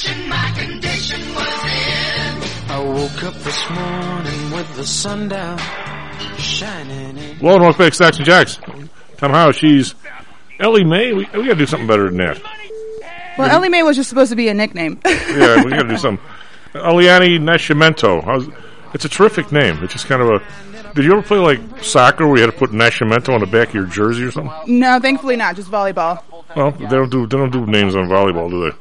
condition my condition was in. I woke up this morning with the sun down, shining in. Hello and welcome back to Stocks and Jocks. Tom Howell, she's Ellie Mae. We, we gotta do something better than that. Well, Ellie Mae was just supposed to be a nickname. Yeah, we gotta do something. Eliani Nascimento. How's, it's a terrific name. It's just kind of a. Did you ever play like soccer where you had to put Nascimento on the back of your jersey or something? no, thankfully not. Just volleyball. Well, they don't do they don't do names on volleyball, do they?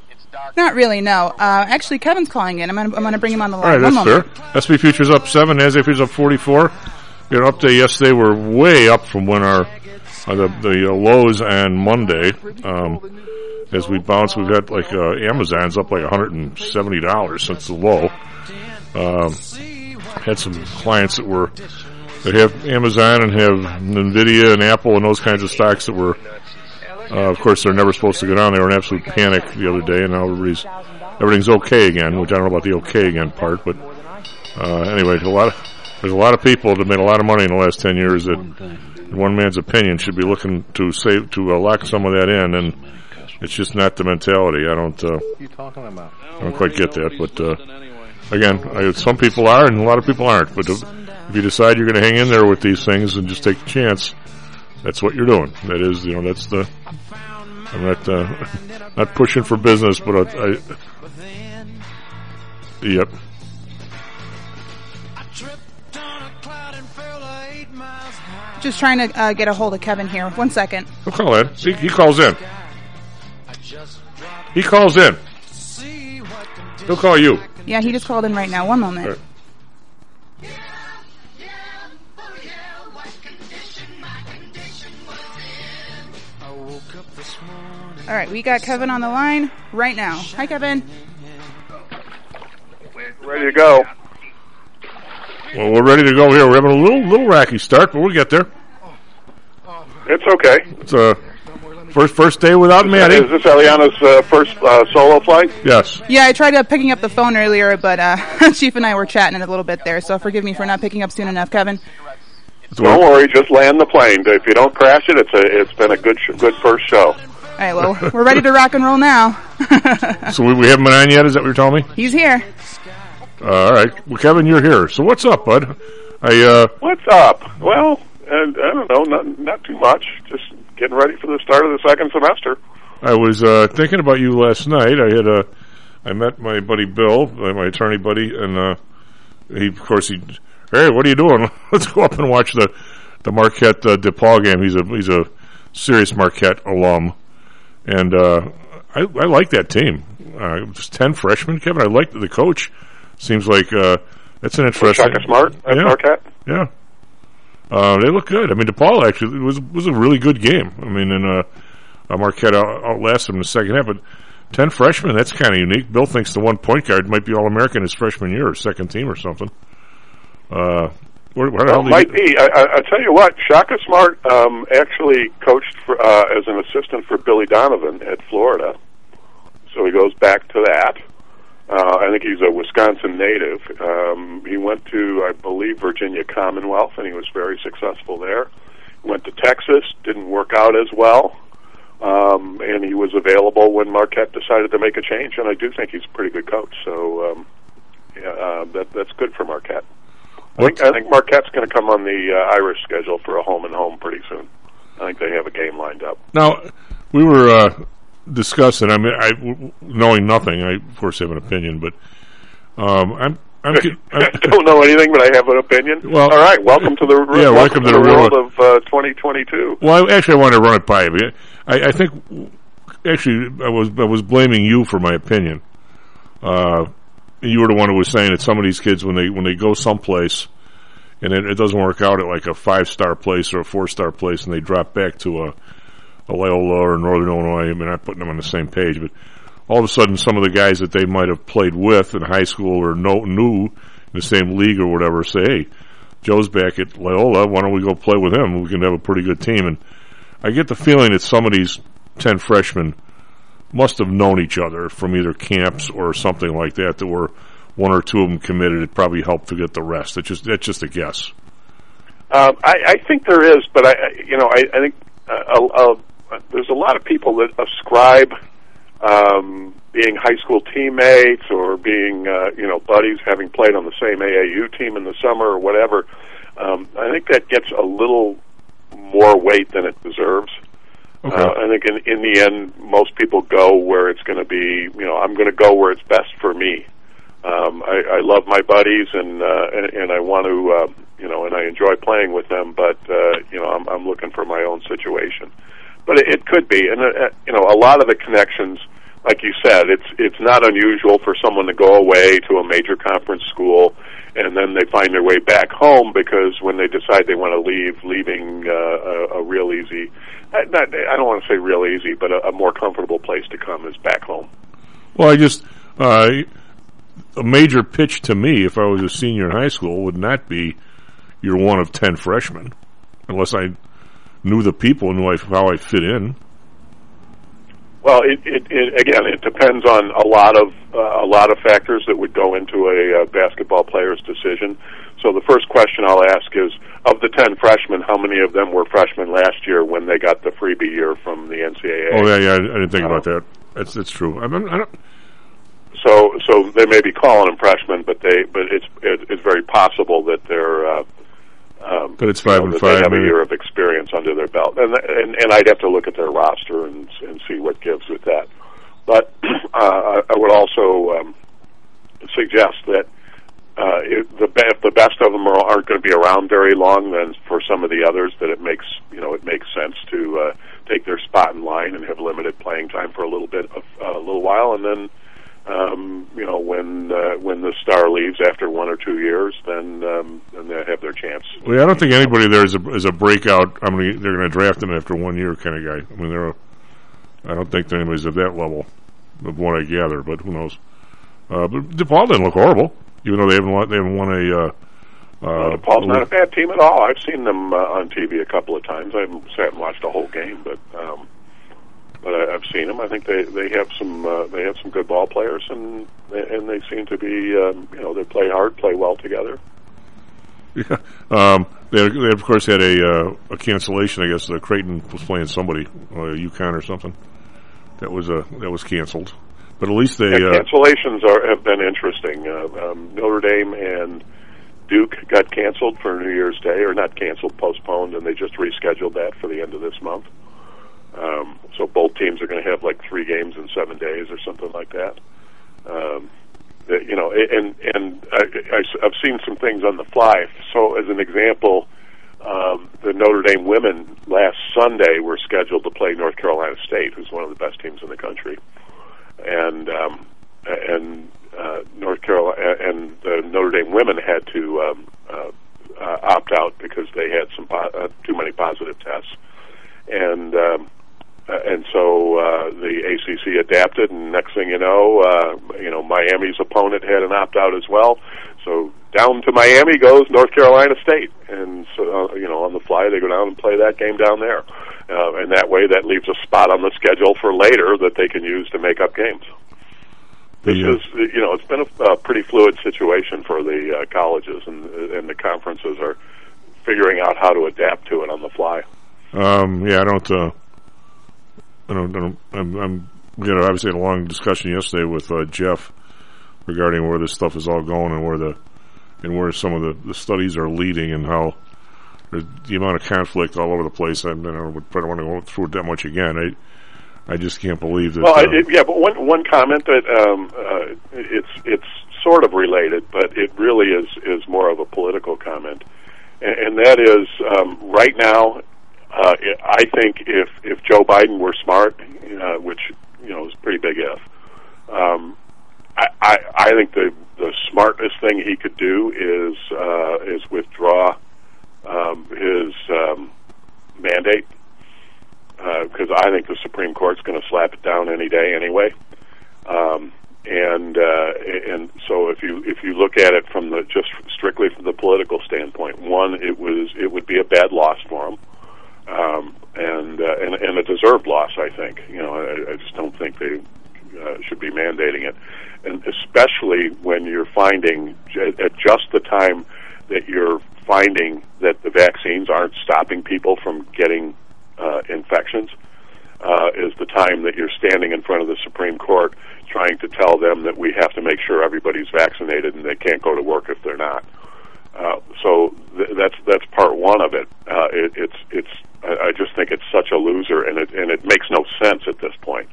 Not really. No. Uh, actually, Kevin's calling in. I'm gonna I'm gonna bring him on the All line. right, One that's moment. fair. SP futures up seven. NASDAQ futures up forty four. We had an update yesterday. We're way up from when our uh, the the uh, lows and Monday. Um, as we bounce, we've had like uh, Amazon's up like one hundred and seventy dollars since the low. Um, had some clients that were that have Amazon and have Nvidia and Apple and those kinds of stocks that were. Uh, of course, they're never supposed to go down. They were in absolute panic the other day, and now everybody's everything's okay again. Which I don't know about the okay again part, but uh, anyway, a lot of, there's a lot of people that made a lot of money in the last ten years that, in one man's opinion, should be looking to save to uh, lock some of that in, and it's just not the mentality. I don't. Uh, I don't quite get that, but uh, again, I, some people are, and a lot of people aren't. But if you decide you're going to hang in there with these things and just take a chance, that's what you're doing. That is, you know, that's the. I'm not uh, not pushing for business, but I. I yep. Just trying to uh, get a hold of Kevin here. One second. He'll call in. He, he calls in. He calls in. He'll call you. Yeah, he just called in right now. One moment. All right. All right, we got Kevin on the line right now. Hi, Kevin. Ready to go. Well, we're ready to go here. We're having a little little racky start, but we'll get there. It's okay. It's a first first day without Maddie. Is this Eliana's uh, first uh, solo flight? Yes. Yeah, I tried uh, picking up the phone earlier, but uh, Chief and I were chatting a little bit there, so forgive me for not picking up soon enough, Kevin. Don't worry, just land the plane. If you don't crash it, it's a it's been a good sh- good first show. All right, well, we're ready to rock and roll now. So we, we haven't been on yet. Is that what you're telling me? He's here. Uh, all right. Well, Kevin, you're here. So what's up, bud? I uh, What's up? Well, and I don't know, not not too much. Just getting ready for the start of the second semester. I was uh, thinking about you last night. I had uh, I met my buddy Bill, uh, my attorney buddy, and uh, he, of course, he, hey, what are you doing? Let's go up and watch the the Marquette uh, DePaul game. He's a he's a serious Marquette alum, and uh, I I like that team. Uh, just ten freshmen, Kevin. I like the coach. Seems like uh, that's an interesting. Shaka Smart at Yeah. Marquette. Yeah. Uh, they look good. I mean, DePaul actually was was a really good game. I mean, and uh, uh, Marquette out, outlasted them in the second half. But ten freshmen, that's kind of unique. Bill thinks the one point guard might be All American his freshman year or second team or something. Uh, where, where Well, might be. I, I, I tell you what, Shaka Smart um, actually coached for, uh, as an assistant for Billy Donovan at Florida, so he goes back to that. Uh, I think he's a Wisconsin native. Um, he went to, I believe, Virginia Commonwealth, and he was very successful there. Went to Texas, didn't work out as well, um, and he was available when Marquette decided to make a change. And I do think he's a pretty good coach. So um, yeah, uh, that that's good for Marquette. I think, I think Marquette's going to come on the uh, Irish schedule for a home and home pretty soon. I think they have a game lined up. now we were uh, discussing. I mean, I w- knowing nothing, I of course have an opinion, but um, I'm. I'm, I don't know anything, but I have an opinion. Well- all right. Welcome to the Yeah, welcome to the world world. of uh, 2022. Well, I, actually, I wanted to run it by you. I, I think actually I was I was blaming you for my opinion. Uh, you were the one who was saying that some of these kids when they when they go someplace and it, it doesn't work out at like a five star place or a four star place, and they drop back to a, a Loyola or Northern Illinois. I mean, I'm putting them on the same page, but all of a sudden, some of the guys that they might have played with in high school or know, knew in the same league or whatever say, "Hey, Joe's back at Loyola. Why don't we go play with him? We can have a pretty good team." And I get the feeling that some of these ten freshmen must have known each other from either camps or something like that. That were one or two of them committed. It probably helped to get the rest. It's just that's just a guess. Um, I, I think there is, but I, you know, I, I think uh, uh, there's a lot of people that ascribe um, being high school teammates or being uh, you know buddies, having played on the same AAU team in the summer or whatever. Um, I think that gets a little more weight than it deserves. Okay. Uh, I think in, in the end, most people go where it's going to be. You know, I'm going to go where it's best for me. Um, I, I love my buddies, and uh, and, and I want to, uh, you know, and I enjoy playing with them. But uh, you know, I'm, I'm looking for my own situation. But it, it could be, and uh, you know, a lot of the connections, like you said, it's it's not unusual for someone to go away to a major conference school, and then they find their way back home because when they decide they want to leave, leaving uh, a, a real easy, uh, not, I don't want to say real easy, but a, a more comfortable place to come is back home. Well, I just uh, a major pitch to me, if I was a senior in high school, would not be you're one of ten freshmen, unless I knew the people, and knew I, how I fit in. Well, it, it, it again, it depends on a lot of uh, a lot of factors that would go into a uh, basketball player's decision. So the first question I'll ask is, of the ten freshmen, how many of them were freshmen last year when they got the freebie year from the NCAA? Oh yeah, yeah, I, I didn't think about that. That's that's true. I, mean, I don't. So, so they may be calling them freshmen, but they, but it's it, it's very possible that they're uh, um, But it's five you know, and five, They have a year of experience under their belt, and and and I'd have to look at their roster and and see what gives with that. But uh, I would also um, suggest that uh, if the if the best of them are, aren't going to be around very long, then for some of the others, that it makes you know it makes sense to uh, take their spot in line and have limited playing time for a little bit of uh, a little while, and then um, you know, when uh, when the star leaves after one or two years, then um, then they have their chance. Well, I don't think anybody there is a is a breakout. I mean, they're going to draft him after one year kind of guy. I mean, they're. A, I don't think anybody's at that level, of what I gather. But who knows? Uh, but DePaul didn't look horrible, even though they haven't won, they haven't won a. Uh, uh, DePaul's not a bad team at all. I've seen them uh, on TV a couple of times. I haven't sat and watched a whole game, but um, but I, I've seen them. I think they they have some uh, they have some good ball players, and and they seem to be um, you know they play hard, play well together. Yeah. Um, they, they of course had a uh, a cancellation. I guess uh, Creighton was playing somebody, uh, UConn or something. That was uh, that was canceled. But at least they. Yeah, Uh, cancellations are have been interesting. Uh, um, Notre Dame and Duke got canceled for New Year's Day, or not canceled, postponed, and they just rescheduled that for the end of this month. Um, so both teams are going to have like three games in seven days or something like that. Um, that, you know, and and I, I, I've seen some things on the fly. So as an example, um, the Notre Dame women last Sunday were scheduled to play North Carolina State, who's one of the best teams in the country, and um, and uh, North Carolina and the Notre Dame women had to um, uh, uh, opt out because they had some po- uh, too many positive tests, and um, uh, and so uh, the ACC adapted, and next thing you know, uh, you know Miami's opponent had an opt out as well. So down to Miami goes North Carolina State, and so uh, you know on the fly they go down and play that game down there, uh, and that way that leaves a spot on the schedule for later that they can use to make up games. This is you know it's been a, a pretty fluid situation for the uh, colleges, and and the conferences are figuring out how to adapt to it on the fly. Um, yeah, I don't. Uh, I don't. I don't I'm, I'm. We had obviously had a long discussion yesterday with uh, Jeff regarding where this stuff is all going and where the and where some of the, the studies are leading and how the, the amount of conflict all over the place. I, I don't want to go through it that much again. I I just can't believe that. Well, uh, it, yeah, but one one comment that um, uh, it's it's sort of related, but it really is is more of a political comment, and, and that is um, right now. Uh, I think if if Joe Biden were smart, uh, which you know is pretty big if, um, I, I I think the the smartest thing he could do is uh, is withdraw um, his um, mandate because I think the Supreme Court's going to slap it down any day anyway. Um, and uh, and so if you if you look at it from the just strictly from the political standpoint, one it was it would be a bad loss for him, um, and, uh, and and a deserved loss. I think you know I, I just don't think they uh, should be mandating it, and especially when you're finding j- at just the time that you're finding that the vaccines aren't stopping people from getting uh, infections uh, is the time that you're standing in front of the Supreme Court trying trying to tell them that we have to make sure everybody's vaccinated and they can't go to work if they're not. Uh, so th- that's that's part one of it. Uh, it it's it's I, I just think it's such a loser, and it and it makes no sense at this point.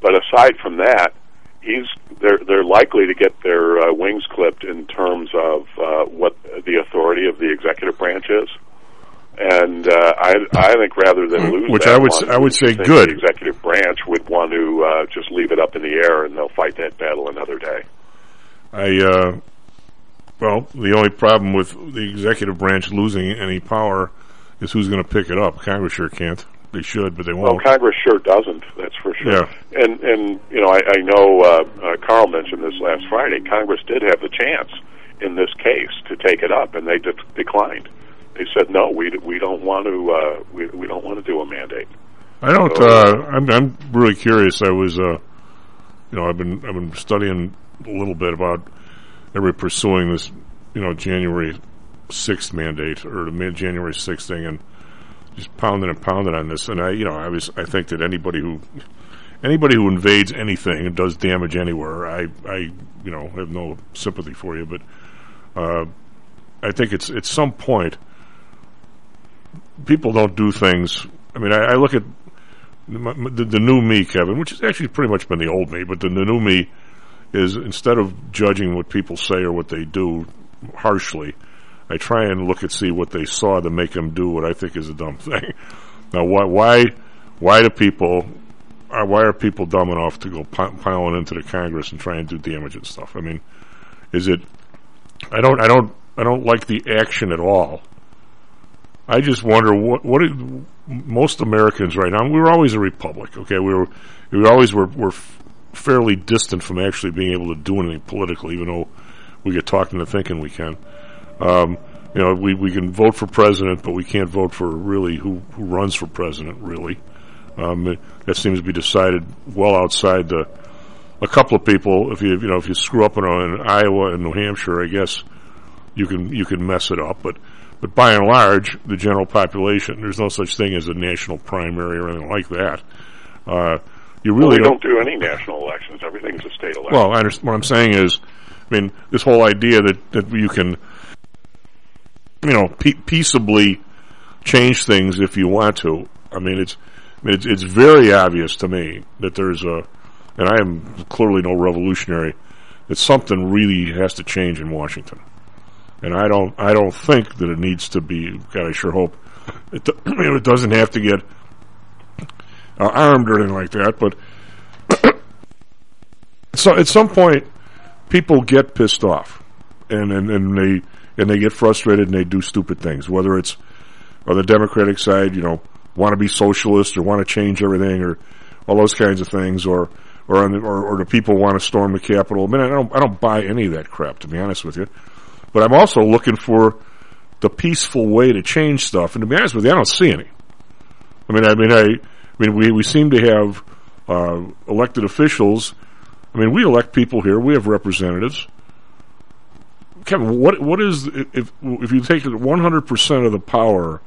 But aside from that, he's they're they're likely to get their uh, wings clipped in terms of uh, what the authority of the executive branch is. And uh, I, I think rather than lose, Which that I would one, I would say good. The executive branch would want to uh, just leave it up in the air, and they'll fight that battle another day. I, uh, well, the only problem with the executive branch losing any power is who's going to pick it up. Congress sure can't. They should, but they won't. Congress sure doesn't. That's for sure. Yeah. And and you know, I, I know uh, uh, Carl mentioned this last Friday. Congress did have the chance in this case to take it up, and they de- declined. They said no, we d- we don't want to uh, we we don't want to do a mandate. I don't. So- Uh, I'm. I'm really curious. I was. Uh, you know, I've been. I've been studying a little bit about everybody pursuing this. You know, January sixth mandate or the mid January sixth thing, and just pounding and pounding on this. And I, you know, I was. I think that anybody who anybody who invades anything and does damage anywhere, I, I, you know, have no sympathy for you. But uh, I think it's at some point people don't do things. I mean, I, I look at the, the new me, Kevin, which has actually pretty much been the old me, but the, the new me is instead of judging what people say or what they do harshly, I try and look and see what they saw to make them do what I think is a dumb thing. Now, why, why, why do people, uh, why are people dumb enough to go piling into the Congress and try and do damage and stuff? I mean, is it? I don't, I don't, I don't like the action at all. I just wonder what what most Americans right now. We were always a republic, okay. We were we always were were fairly distant from actually being able to do anything politically, even though we get talking into thinking we can. Um, you know, we we can vote for president, but we can't vote for really who who runs for president. Really, um, it- that seems to be decided well outside the. A couple of people, if you you know if you screw up in, in Iowa and New Hampshire, I guess you can you can mess it up, but but by and large, the general population, there's no such thing as a national primary or anything like that. Uh, you Well, really we don't do any national elections. Everything's a state election. well, I understand, what I'm saying is, I mean, this whole idea that, that you can, you know, pe- peaceably change things if you want to. I mean, it's, I mean, it's, it's very obvious to me that there's a, and I am clearly no revolutionary, that something really has to change in Washington. And I don't, I don't think that it needs to be, God, I sure hope, it, do- it doesn't have to get uh, armed or anything like that, but so at some point, people get pissed off, and, and and they and they get frustrated and they do stupid things. Whether it's on the Democratic side, you know, want to be socialist or want to change everything or all those kinds of things, or or on the, or, or the people want to storm the Capitol. I mean, I don't I don't buy any of that crap to be honest with you. But I'm also looking for the peaceful way to change stuff, and to be honest with you, I don't see any. I mean, I mean, I, I mean, we we seem to have uh, elected officials. I mean, we elect people here. We have representatives. Kevin, what what is if if you take one hundred percent of the power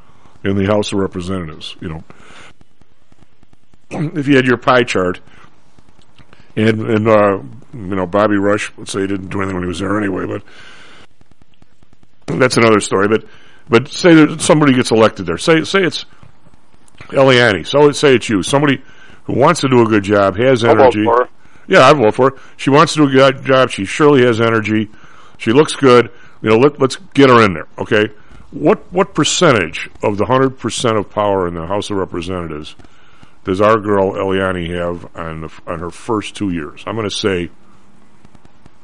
in the House of Representatives? You know, if you had your pie chart, and and uh, you know Bobby Rush, let's say he didn't do anything when he was there anyway, but that's another story. But but say that somebody gets elected there. Say say it's Eliani. So say it's you. Somebody who wants to do a good job, has energy. for her. Yeah, I'd vote for her. She wants to do a good job. She surely has energy. She looks good. You know, let, let's get her in there. Okay. What what percentage of the hundred percent of power in the House of Representatives does our girl Eliani have on the, on her first two years? I'm going to say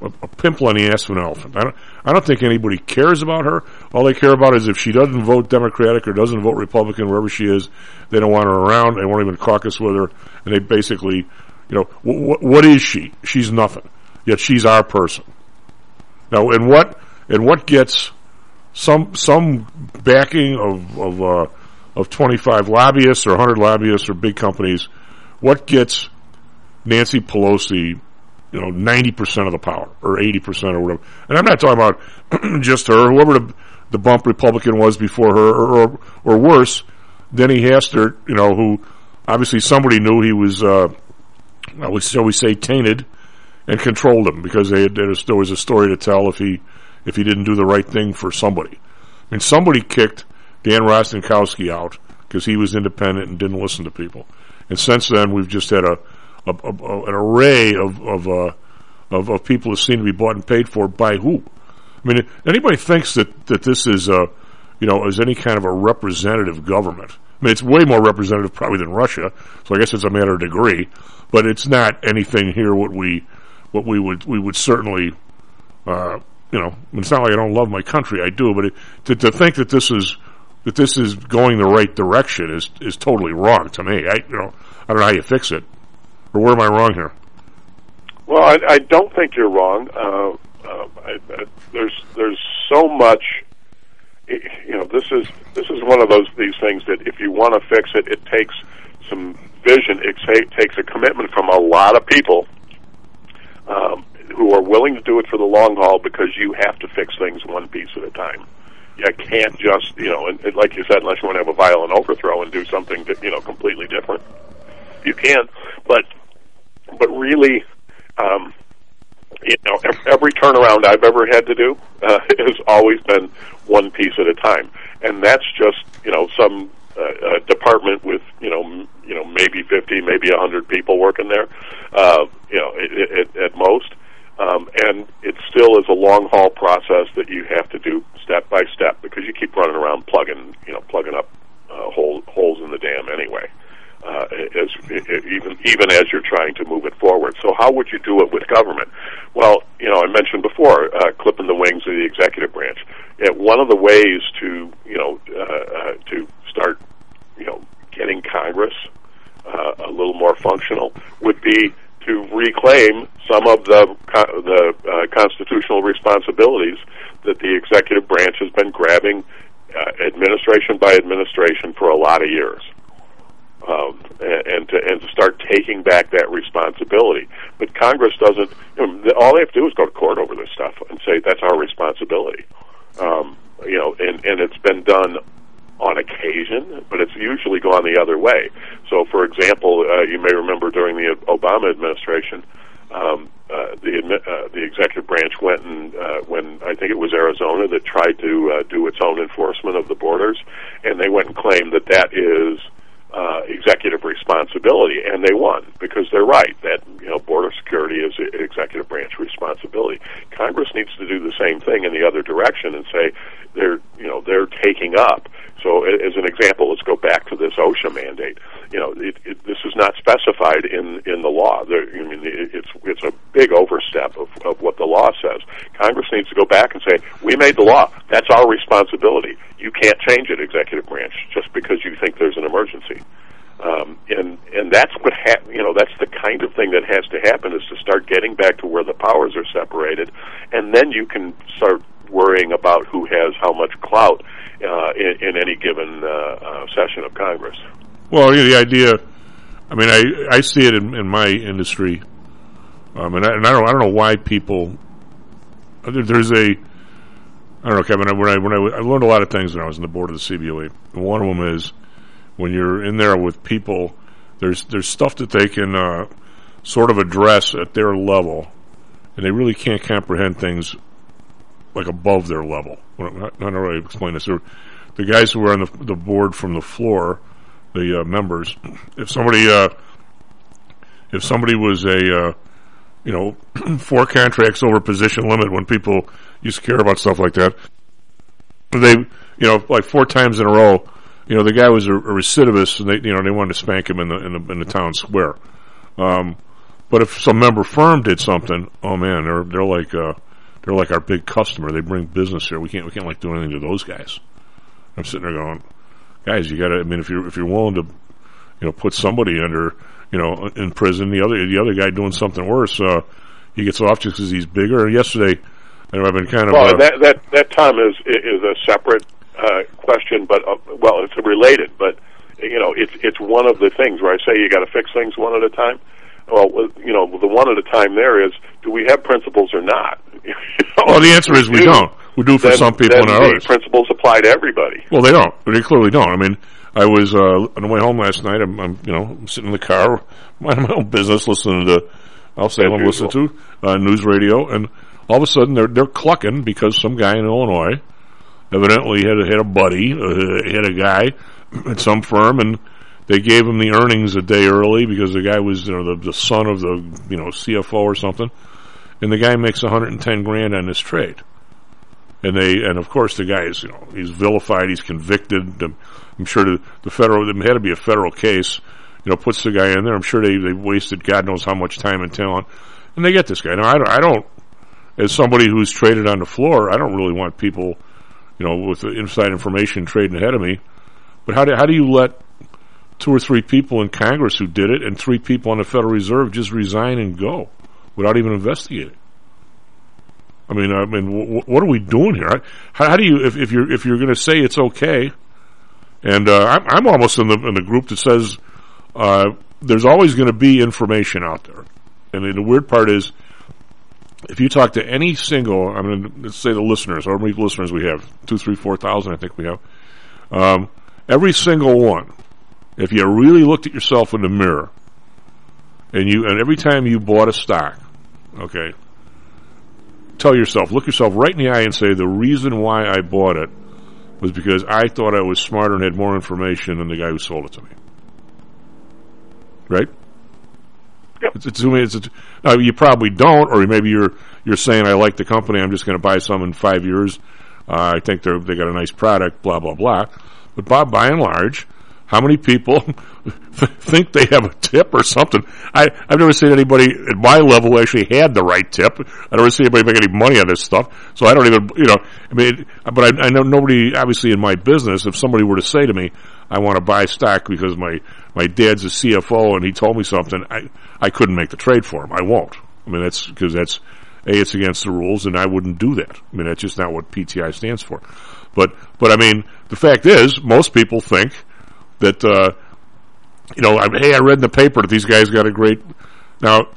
a, a pimple on the ass of an elephant. I don't I don't think anybody cares about her. All they care about is if she doesn't vote Democratic or doesn't vote Republican wherever she is, they don't want her around. They won't even caucus with her, and they basically, you know, wh- wh- what is she? She's nothing. Yet she's our person. Now, and what and what gets some some backing of of uh, of twenty five lobbyists or hundred lobbyists or big companies? What gets Nancy Pelosi, you know, ninety percent of the power or eighty percent or whatever? And I'm not talking about just her, whoever the the bump Republican was before her, or or, or worse, Denny Hastert, you know, who obviously somebody knew he was, uh, shall we say, tainted and controlled him because they had, there was- there was a story to tell if he if he didn't do the right thing for somebody. I mean, somebody kicked Dan Rostenkowski out because he was independent and didn't listen to people. And since then, we've just had a, a, a, an array of of, uh, of of people who seem to be bought and paid for by who? I mean, anybody thinks that that this is a you know is any kind of a representative government? I mean, it's way more representative probably than Russia. So I guess it's a matter of degree, but it's not anything here what we what we would we would certainly uh, you know, it's not like I don't love my country. I do, but it, to, to think that this is that this is going the right direction is is totally wrong to me. I you know I don't know how you fix it, or where am I wrong here? Well, I, I don't think you're wrong. Uh, uh, I, I, there's there's so much. You know, this is this is one of those these things that if you want to fix it, it takes some vision. It ta- takes a commitment from a lot of people um, who are willing to do it for the long haul because you have to fix things one piece at a time. You can't just, you know, and, and like you said, unless you want to have a violent overthrow and do something, that, you know, completely different. You can, but but really, um, you know, ev- every turnaround I've ever had to do uh, has always been one piece at a time, and that's just you know some uh, uh, department with you know you know maybe fifty, maybe a hundred people working there, uh, you know, at, at, at most, um, and it still is a long haul process that you have to do step by step because you keep running around plugging you know plugging up uh, hole, holes in the dam anyway uh, as even even as you're trying to move it forward. So how would you do it with government? Well, you know, I mentioned before uh, clipping the wings of the executive branch. Yeah, one of the ways to you know uh, uh, to start you know getting Congress uh, a little more functional would be to reclaim some of the the uh, constitutional responsibilities that the executive branch has been grabbing administration by administration for a lot of years um, and, to and to start taking back that responsibility. But Congress doesn't. You know, all they have to do is go to court over this stuff and say that's our responsibility. Um, you know, and and it's been done on occasion, but it's usually gone the other way. So, for example, uh, you may remember during the Obama administration. Um, uh, the uh, the executive branch went and uh, when I think it was Arizona that tried to uh, do its own enforcement of the borders, and they went and claimed that that is uh, executive responsibility, and they won because they're right that you know border security is executive branch responsibility. Congress needs to do the same thing in the other direction and say they're you know they're taking up. So, as an example, let's go back to this OSHA mandate. You know, it, it, this is not specified in in the law. There, I mean, it, it's it's a big overstep of, of what the law says. Congress needs to go back and say, we made the law. That's our responsibility. You can't change it, executive branch, just because you think there's an emergency. Um, and and that's what ha- you know. That's the kind of thing that has to happen is to start getting back to where the powers are separated, and then you can start worrying about who has how much clout uh, in, in any given uh, uh, session of Congress. Well, yeah, the idea. I mean, I I see it in, in my industry, um, and, I, and I don't I don't know why people. there- There's a. I don't know, Kevin. When I when I, I learned a lot of things when I was on the board of the CBOE, one of them is when you're in there with people. There's there's stuff that they can uh, sort of address at their level, and they really can't comprehend things like above their level. I don't know how to explain this. The guys who were on the, the board from the floor, the uh, members, if somebody uh, if somebody was a uh, you know four contracts over position limit when people used to care about stuff like that, they you know like four times in a row, you know the guy was a, a recidivist and they you know they wanted to spank him in the in the, in the town square. Um, but if some member firm did something, oh man, they're they're like uh, they're like our big customer. They bring business here. We can't we can't like do anything to those guys. I'm sitting there going, guys, you got to. I mean, if you're if you're willing to, you know, put somebody under, you know, in prison, the other the other guy doing something worse, uh, he gets off just because he's bigger. Yesterday, I know I've been kind of. Well, uh, that that that Tom is is a separate uh, question, but uh, well, it's related. But you know, it's it's one of the things where I say you got to fix things one at a time. Well, you know, the one at a time there is: do we have principles or not? You know, well, the answer is we do. don't. We do for Then- some people and the others. principles apply to everybody. Well, they don't. They clearly don't. I mean, I was uh, on the way home last night. I'm, I'm you know I'm sitting in the car, minding my own business, listening to I'll say I'm listen usual. to uh, news radio, and all of a sudden they're they're clucking because some guy in Illinois evidently had had a buddy, uh, had a guy at some firm, and they gave him the earnings a day early because the guy was you know the, the son of the you know CFO or something, and the guy makes 110 grand on this trade, and they and of course the guy is you know he's vilified, he's convicted. I'm sure the, the federal there had to be a federal case, you know, puts the guy in there. I'm sure they they wasted God knows how much time and talent, and they get this guy. Now I don't, I don't as somebody who's traded on the floor, I don't really want people, you know, with the inside information trading ahead of me. But how do how do you let two or three people in Congress who did it and three people on the Federal Reserve just resign and go without even investigating? I mean, I mean, w- what are we doing here? How, how do you if, if you're if you're going to say it's okay? And uh, I'm, I'm almost in the in the group that says uh, there's always going to be information out there. And the weird part is, if you talk to any single, I mean, let's say the listeners, how many listeners we have? Two, three, four thousand, I think we have. Um, every single one, if you really looked at yourself in the mirror, and you, and every time you bought a stock, okay, tell yourself, look yourself right in the eye and say, the reason why I bought it was because I thought I was smarter and had more information than the guy who sold it to me. Right? It's, it's, it's, it's, now you probably don't, or maybe you're you're saying I like the company. I'm just going to buy some in five years. Uh, I think they're they got a nice product. Blah blah blah. But by, by and large, how many people think they have a tip or something? I I've never seen anybody at my level who actually had the right tip. I never see anybody make any money on this stuff. So I don't even you know. I mean, but I, I know nobody obviously in my business. If somebody were to say to me, "I want to buy stock because my my dad's a CFO and he told me something," I I couldn't make the trade for him. I won't. I mean, that's because that's a it's against the rules, and I wouldn't do that. I mean, that's just not what PTI stands for. But but I mean, the fact is, most people think that uh, you know, I, hey, I read in the paper that these guys got a great. Now,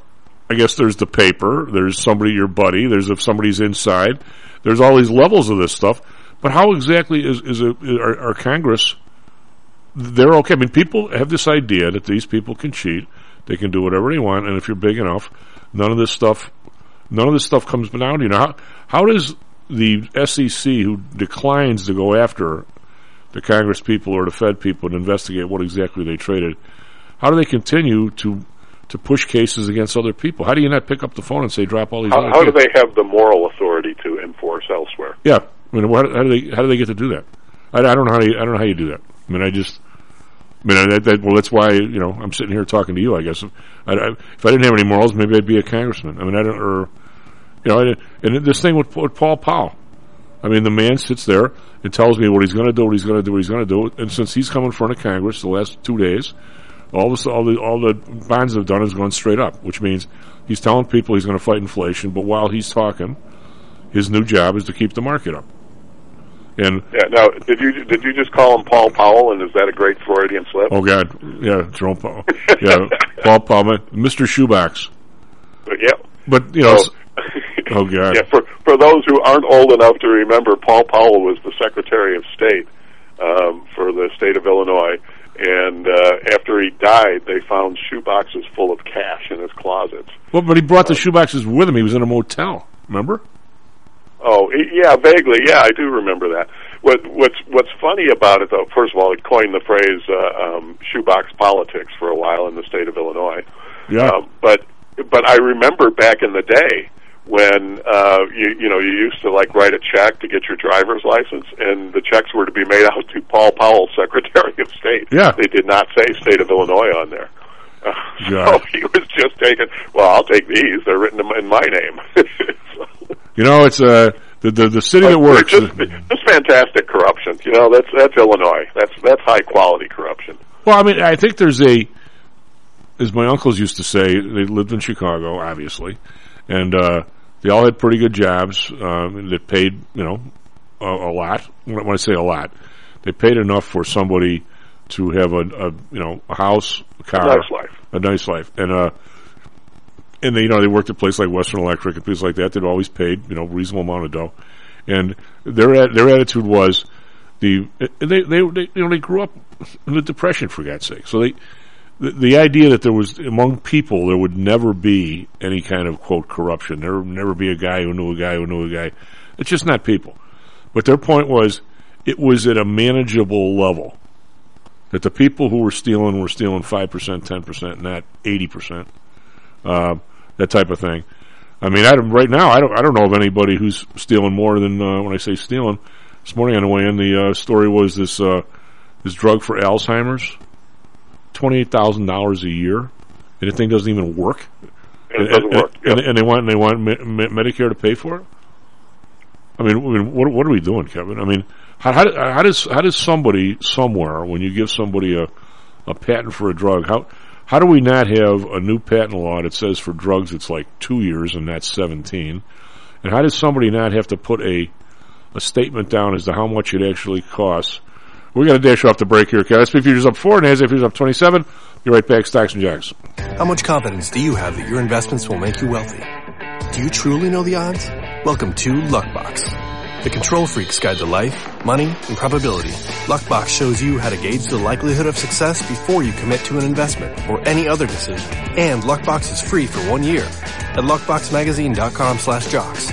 I guess there's the paper, there's somebody your buddy, there's if somebody's inside, there's all these levels of this stuff. But how exactly is is our, Congress? They're okay. I mean, people have this idea that these people can cheat, they can do whatever they want, and if you're big enough, none of this stuff, none of this stuff comes down you. Now, how, how does the SEC, who declines to go after the Congress people or the Fed people and investigate what exactly they traded, how do they continue to to push cases against other people? How do you not pick up the phone and say drop all these? How, how do they have the moral authority to enforce elsewhere? Yeah, I mean, what, how do they how do they get to do that? I, I don't know how you, I don't know how you do that. I mean, I just. I mean, I, that, well, that's why you know I'm sitting here talking to you. I guess if I, I, if I didn't have any morals, maybe I'd be a congressman. I mean, I don't, or you know, I- and this thing with, with Paul Powell. I mean, the man sits there and tells me what he's going to do, what he's going to do, what he's going to do. And since he's come in front of Congress the last two days, all the all the all the bonds have done is gone straight up, which means he's telling people he's going to fight inflation. But while he's talking, his new job is to keep the market up. And Yeah. Now, did you did you just call him Paul Powell? And is that a great Freudian slip? oh god, yeah, Jerome Powell, yeah, Paul Powell, Mr. Shoebox. But yeah. But you know, So- oh god, yeah. For for those who aren't old enough to remember, Paul Powell was the Secretary of State um, for the state of Illinois. And uh, after he died, they found shoeboxes full of cash in his closets. well, but he brought the shoeboxes with him. He was in a motel. Remember? Oh, yeah, vaguely. Yeah, I do remember that. What what's what's funny about it, though, first of all, it coined the phrase uh, um, "shoebox politics" for a while in the state of Illinois. Yeah. Um, but but I remember back in the day when uh, you you know you used to like write a check to get your driver's license, and the checks were to be made out to Paul Powell, Secretary of State. Yeah. they did not say state of Illinois on there. Uh, Yeah. So he was just taking. Well, I'll take these. They're written in my name. So- You know, it's uh, the the the city that works. Just, just fantastic corruption. You know, that's that's Illinois. That's that's high quality corruption. Well, I mean, I think there's a, as my uncles used to say, they lived in Chicago, obviously, and uh, they all had pretty good jobs um, that paid, you know, a, a lot. When I say a lot, they paid enough for somebody to have a, a you know, a house, a car, Nice life. a nice life, and uh, and they, you know, they worked at a place like Western Electric and places like that. They'd always paid, you know, reasonable amount of dough, and their their attitude was the they they, they you know they grew up in the depression for God's sake. So they the, the idea that there was among people there would never be any kind of quote corruption. There would never be a guy who knew a guy who knew a guy. It's just not people. But their point was it was at a manageable level. That the people who were stealing were stealing five percent, ten percent, not eighty percent. Uh, that type of thing. I mean, I don't, right now I don't I don't know of anybody who's stealing more than uh, when I say stealing. This morning on the way in, the uh, story was this uh, this drug for Alzheimer's, twenty eight thousand dollars a year, and the thing doesn't even work. And it doesn't and, work. and, Yep. and they want and they want Me- Me- Medicare to pay for it. I mean, I mean, what what are we doing, Kevin? I mean, how, how, how does how does somebody somewhere when you give somebody a a patent for a drug how how do we not have a new patent law that says for drugs it's like two years and not seventeen, and how does somebody not have to put a a statement down as to how much it actually costs? We're going to dash off the break here? SP futures up four, NASDAQ futures up twenty-seven. Be right back, stocks and jocks. How much confidence do you have that your investments will make you wealthy? Do you truly know the odds? Welcome to Luckbox, the control freak's guide to life, money, and probability. Luckbox shows you how to gauge the likelihood of success before you commit to an investment or any other decision. And Luckbox is free for one year at luckboxmagazine.com slash jocks.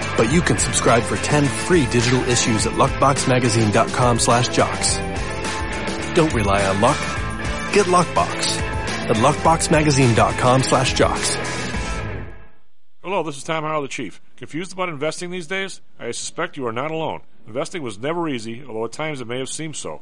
but you can subscribe for 10 free digital issues at luckboxmagazine.com slash jocks. Don't rely on luck. Get Luckbox at luckboxmagazine.com slash jocks. Hello, this is Tom Howell, the Chief. Confused about investing these days? I suspect you are not alone. Investing was never easy, although at times it may have seemed so.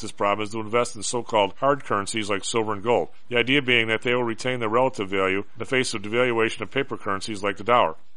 this problem is to invest in so-called hard currencies like silver and gold. The idea being that they will retain their relative value in the face of devaluation of paper currencies like the dollar.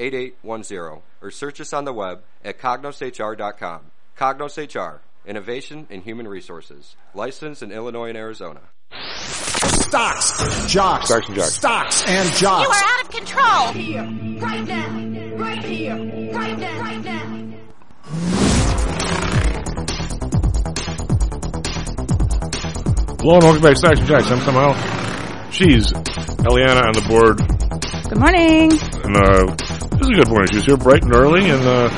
8810 or search us on the web at cognoshr.com. Cognos HR, Innovation in Human Resources, licensed in Illinois and Arizona. Stocks, jocks, Stocks and jocks. stocks and jocks. You are out of control. here, right now, right here, right now, right now. Hello and welcome back to Stocks and Jocks. I'm Tom Howell. She's Eliana on the board. Good morning. And uh, a good morning. She was here bright and early and uh,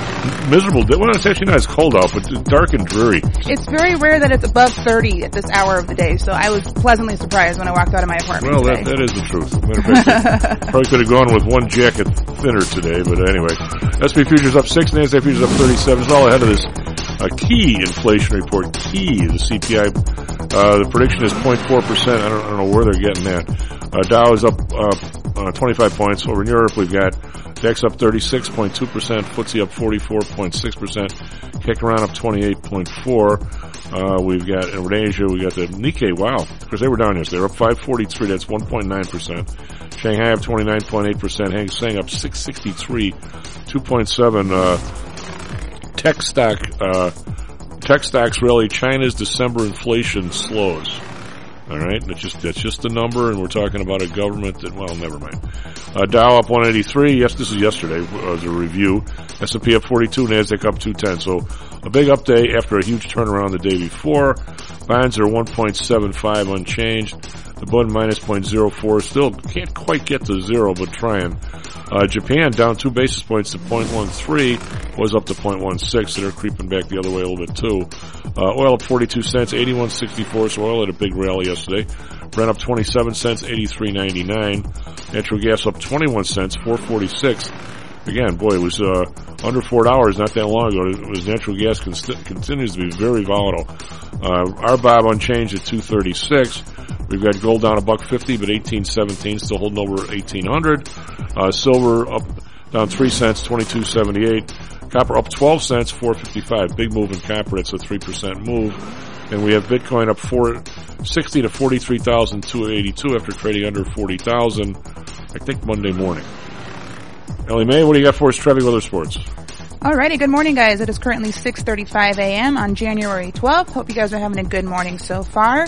miserable. Well, it's actually not as cold out, but dark and dreary. It's very rare that it's above 30 at this hour of the day, so I was pleasantly surprised when I walked out of my apartment Well, that, that is the truth. Fact, probably could have gone with one jacket thinner today, but anyway. SP futures up six, NASDAQ futures up 37. It's all ahead of this uh, key inflation report. Key, the CPI. Uh, the prediction is 0.4%. I don't, I don't know where they're getting that. Uh, Dow is up uh, uh, 25 points. Over in Europe, we've got DAX up 36.2%, FTSE up 44.6%, Kick around up 28.4. Uh, we've got in we got the Nikkei. Wow, because they were down yesterday. They're up 543. That's 1.9%. Shanghai up 29.8%. Hang Seng up 663, 2.7. Uh, tech stock, uh, tech stocks rally. China's December inflation slows. All right, that's just that's just a number, and we're talking about a government that well, never mind. Uh, Dow up 183. Yes, this is yesterday uh, a review. S&P up 42. Nasdaq up 210. So a big update after a huge turnaround the day before. Bonds are 1.75 unchanged. The Bund minus 0.04. Still can't quite get to zero, but trying. Uh, Japan down two basis points to 0.13, was up to 0.16, they're creeping back the other way a little bit too. Uh, oil up 42 cents, 81.64, so oil had a big rally yesterday. Brent up 27 cents, 83.99. Natural gas up 21 cents, 446. Again, boy, it was uh, under four dollars not that long ago. It was natural gas con- continues to be very volatile. Uh, Bob unchanged at 236. We've got gold down a buck fifty, but 1817 still holding over 1800. Uh, silver up down three cents, 2278. Copper up 12 cents, 455. Big move in copper. It's a three percent move. And we have Bitcoin up 460 to 43,282 after trading under 40,000. I think Monday morning. Ellie Mae, what do you got for us, Traffic Weather Sports? Alrighty, good morning guys. It is currently 6.35 a.m. on January 12th. Hope you guys are having a good morning so far.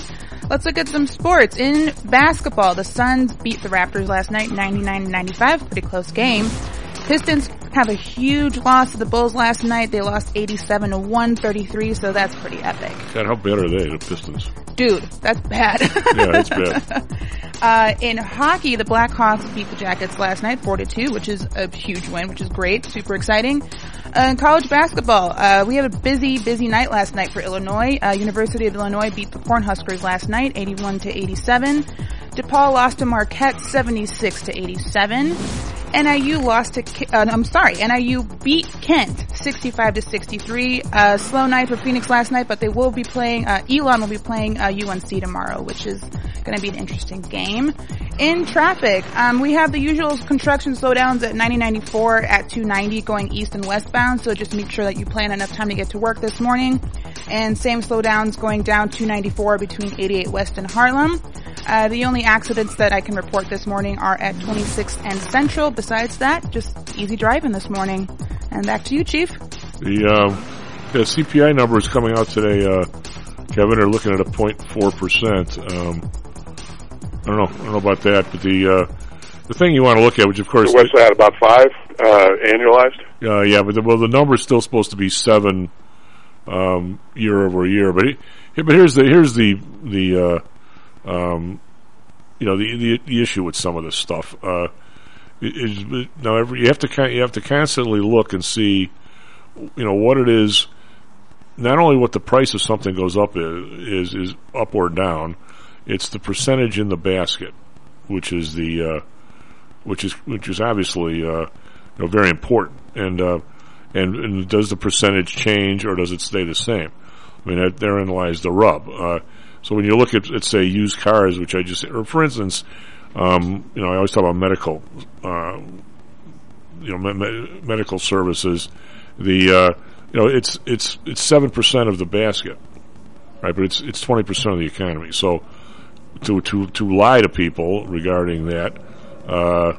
Let's look at some sports. In basketball, the Suns beat the Raptors last night 99-95. Pretty close game. Pistons have a huge loss to the Bulls last night. They lost 87 to 133, so that's pretty epic. God, how bad are they, the Pistons? Dude, that's bad. yeah, it's bad. Uh, in hockey, the Blackhawks beat the Jackets last night, 4 to 2, which is a huge win, which is great, super exciting. Uh, in college basketball, uh, we had a busy, busy night last night for Illinois. Uh, University of Illinois beat the Cornhuskers last night, 81 to 87. DePaul lost to Marquette, 76 to 87. NIU lost to, uh, I'm sorry, NIU beat Kent 65 to 63. Uh, slow night for Phoenix last night, but they will be playing, uh, Elon will be playing uh, UNC tomorrow, which is going to be an interesting game. In traffic, um, we have the usual construction slowdowns at 9094 at 290 going east and westbound, so just make sure that you plan enough time to get to work this morning. And same slowdowns going down 294 between 88 West and Harlem. Uh, the only accidents that I can report this morning are at 26th and Central. Besides that, just easy driving this morning. And back to you, Chief. The, uh, the CPI number is coming out today, uh, Kevin. They're looking at a 0.4%. Um, I don't know. I don't know about that, but the uh, the thing you want to look at, which of course, so what's that about five uh, annualized? Uh, yeah, but the, well, the number is still supposed to be seven um, year over year. But he, but here's the here's the the uh, um, you know the, the, the issue with some of this stuff. Uh, is now every you have to you have to constantly look and see you know what it is. Not only what the price of something goes up is is, is up or down, it's the percentage in the basket, which is the uh, which is which is obviously uh, you know very important. And, uh, and and does the percentage change or does it stay the same? I mean, that, therein lies the rub. Uh, so when you look at, say, used cars, which I just, or for instance, um, you know, I always talk about medical, uh, you know, me- me- medical services. The uh, you know, it's it's it's seven percent of the basket, right? But it's it's twenty percent of the economy. So to to to lie to people regarding that. Uh,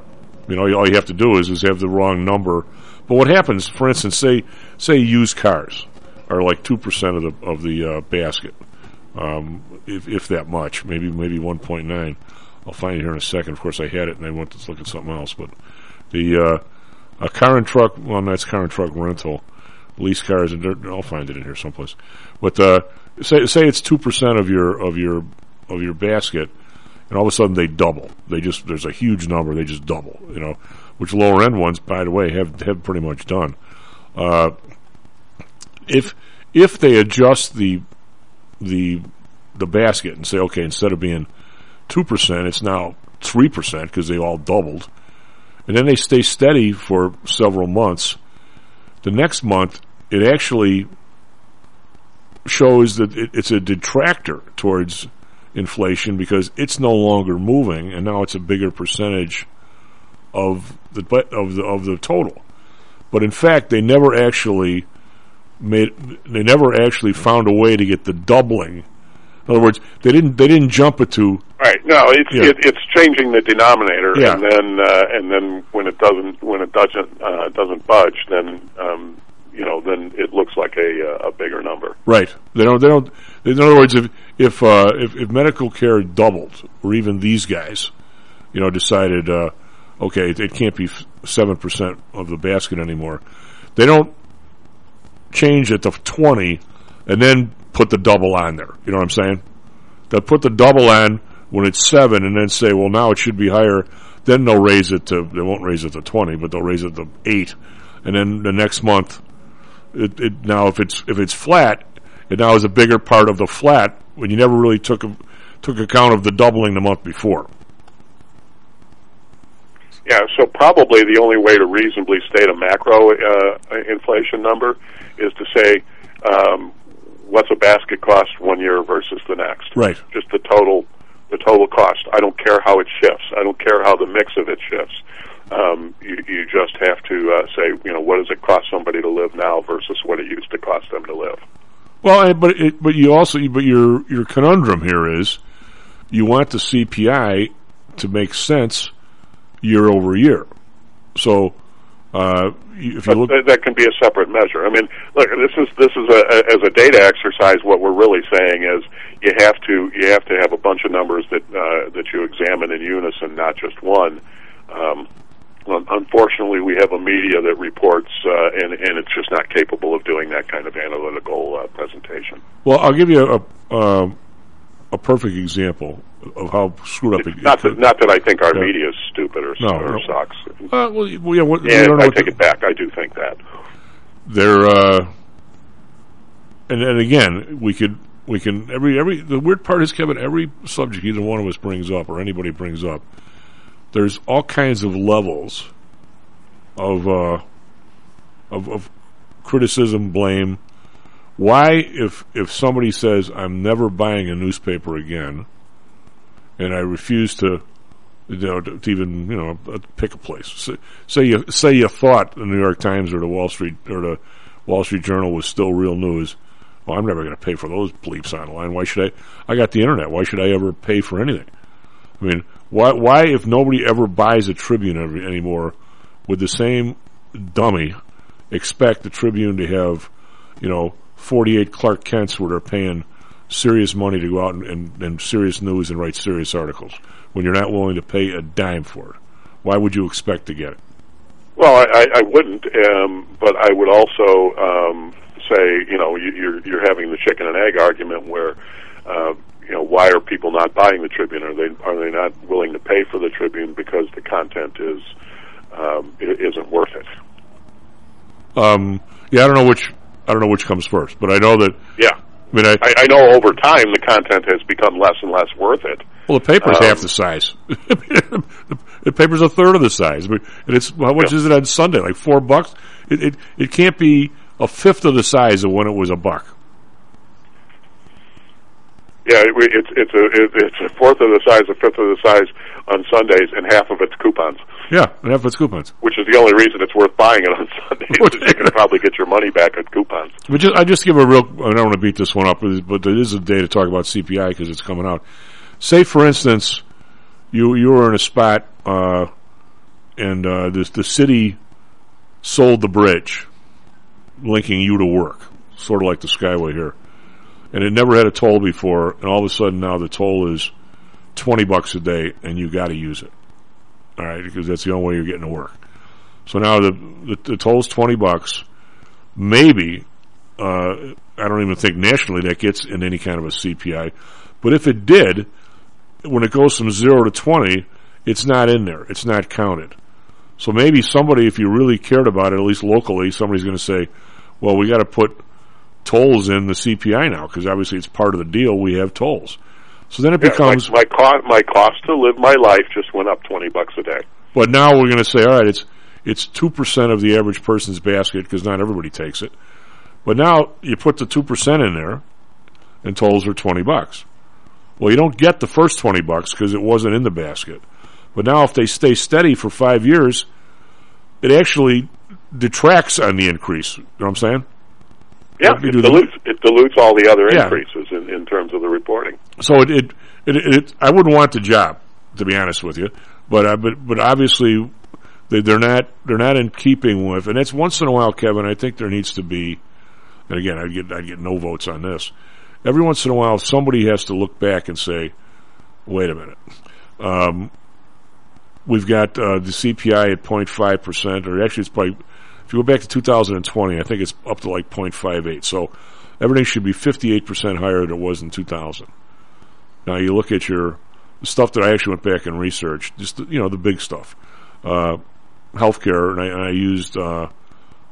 you know, all you have to do is is have the wrong number. But what happens, for instance, say say used cars are like two percent of the of the uh, basket, um, if if that much, maybe maybe one point nine. I'll find it here in a second. Of course, I had it and I went to look at something else. But the uh, a car and truck, well, that's car and truck rental, lease cars, and I'll find it in here someplace. But uh, say say it's two percent of your of your of your basket, and all of a sudden they double. They just there's a huge number. They just double. You know, which lower end ones, by the way, have have pretty much done. Uh, if if they adjust the the the basket and say, okay, instead of being two percent, it's now three percent because they all doubled, and then they stay steady for several months. The next month, it actually shows that it, it's a detractor towards inflation because it's no longer moving, and now it's a bigger percentage of the of the of the total. But in fact, they never actually made they never actually found a way to get the doubling. In other words, they didn't they didn't jump it to Right. No, it's it, it's changing the denominator, Yeah. and then uh, and then when it doesn't when it doesn't uh, doesn't budge, then um, you know then it looks like a uh, a bigger number. Right. They don't. They don't. In other words, if if uh, if, if medical care doubled, or even these guys, you know, decided, uh, okay, it, it can't be seven percent of the basket anymore, they don't change it to twenty, and then put the double on there. You know what I'm saying? They'll put the double on when it's seven, and then say, well, now it should be higher. Then they'll raise it to. They won't raise it to twenty, but they'll raise it to eight, and then the next month it, it now if it's if it's flat, it now is a bigger part of the flat when you never really took took account of the doubling the month before. Yeah. So probably the only way to reasonably state a macro uh, inflation number is to say um, what's a basket cost one year versus the next. Right. Just the total the total cost. I don't care how it shifts. I don't care how the mix of it shifts. Um, you, you just have to uh, say, you know, what does it cost somebody to live now versus what it used to cost them to live. Well, but it, but you also but your your conundrum here is you want the CPI to make sense year over year. So uh, if you look, th- that can be a separate measure. I mean, look, this is this is a, a as a data exercise. What we're really saying is you have to you have to have a bunch of numbers that uh, that you examine in unison, not just one. Um, unfortunately, we have a media that reports, uh, and and it's just not capable of doing that kind of analytical uh, presentation. well, I'll give you a a, a perfect example of how screwed up it, Not that not that I think our Yeah. media is stupid or, No, or no. sucks. Uh, well, yeah, what, we Yeah, don't I take the- it back. I do think that. they're uh and and again we could we can every every the weird part is Kevin every subject either one of us brings up or anybody brings up there's all kinds of levels of uh of, of criticism blame why if if somebody says I'm never buying a newspaper again and I refuse to you know, to, even you know uh, pick a place. Say, say you say you thought the New York Times or the Wall Street or the Wall Street Journal was still real news. Well, I'm never going to pay for those bleeps online. Why should I? I got the internet. Why should I ever pay for anything? I mean, why? Why if nobody ever buys a Tribune every, anymore, would the same dummy expect the Tribune to have, you know, 48 Clark Kents where they're paying serious money to go out and, and, and serious news and write serious articles when you're not willing to pay a dime for it? Why would you expect to get it? Well, I, I, wouldn't, um, but I would also um, say, you know, you, you're you're having the chicken and egg argument where, uh, you know, why are people not buying the Tribune? Are they are they not willing to pay for the Tribune because the content is um, isn't worth it? Um, yeah, I don't know which I don't know which comes first, but I know that. Yeah, I mean, I, I, I know over time the content has become less and less worth it. well, the paper's Um, half the size. the, paper's a third of the size. I mean, and it's how much Yeah. is it on Sunday? Like four bucks. It, it it can't be a fifth of the size of when it was a buck. Yeah, it, it's it's a it, it's a fourth of the size, a fifth of the size on Sundays, and half of it's coupons. Yeah, and half of its coupons. Which is the only reason it's worth buying it on Sundays. is you can probably get your money back on coupons. But just, I just give a real. I don't want to beat this one up, but there is a day to talk about CPI because it's coming out. Say, for instance, you you were in a spot, uh, and uh, the the city sold the bridge, linking you to work, sort of like the Skyway here, and it never had a toll before, and all of a sudden now the toll is twenty bucks a day, and you got to use it. All right, because that's the only way you're getting to work. So now the the, the toll's twenty bucks. Maybe uh, I don't even think nationally that gets in any kind of a CPI. But if it did, when it goes from zero to 20, it's not in there. It's not counted. So maybe somebody, if you really cared about it, at least locally, somebody's going to say, well, we got to put tolls in the CPI now because obviously it's part of the deal. We have tolls. So then it Yeah, becomes, my, my cost my cost to live my life just went up twenty bucks a day. but now we're going to say, all right, it's, it's 2% of the average person's basket because not everybody takes it. But now you put the 2% in there and tolls are 20 bucks. Well, you don't get the first 20 bucks because it wasn't in the basket. But now if they stay steady for five years, it actually detracts on the increase. You know what I'm saying? Yeah, it do the- dilutes, it dilutes all the other Yeah. increases in, in terms of the reporting. So it, it, it, it, I wouldn't want the job, to be honest with you. But, uh, but, but obviously, they, they're not, they're not in keeping with, and it's once in a while, Kevin, I think there needs to be, and again, I'd get, I'd get no votes on this. Every once in a while, somebody has to look back and say, wait a minute. Um, we've got, uh, the CPI at 0.5%, or actually it's probably, if you go back to 2020, I think it's up to like 0.58. So everything should be 58% higher than it was in 2000. Now you look at your stuff that I actually went back and researched, just the, you know the big stuff, uh, healthcare, and I, and I used uh,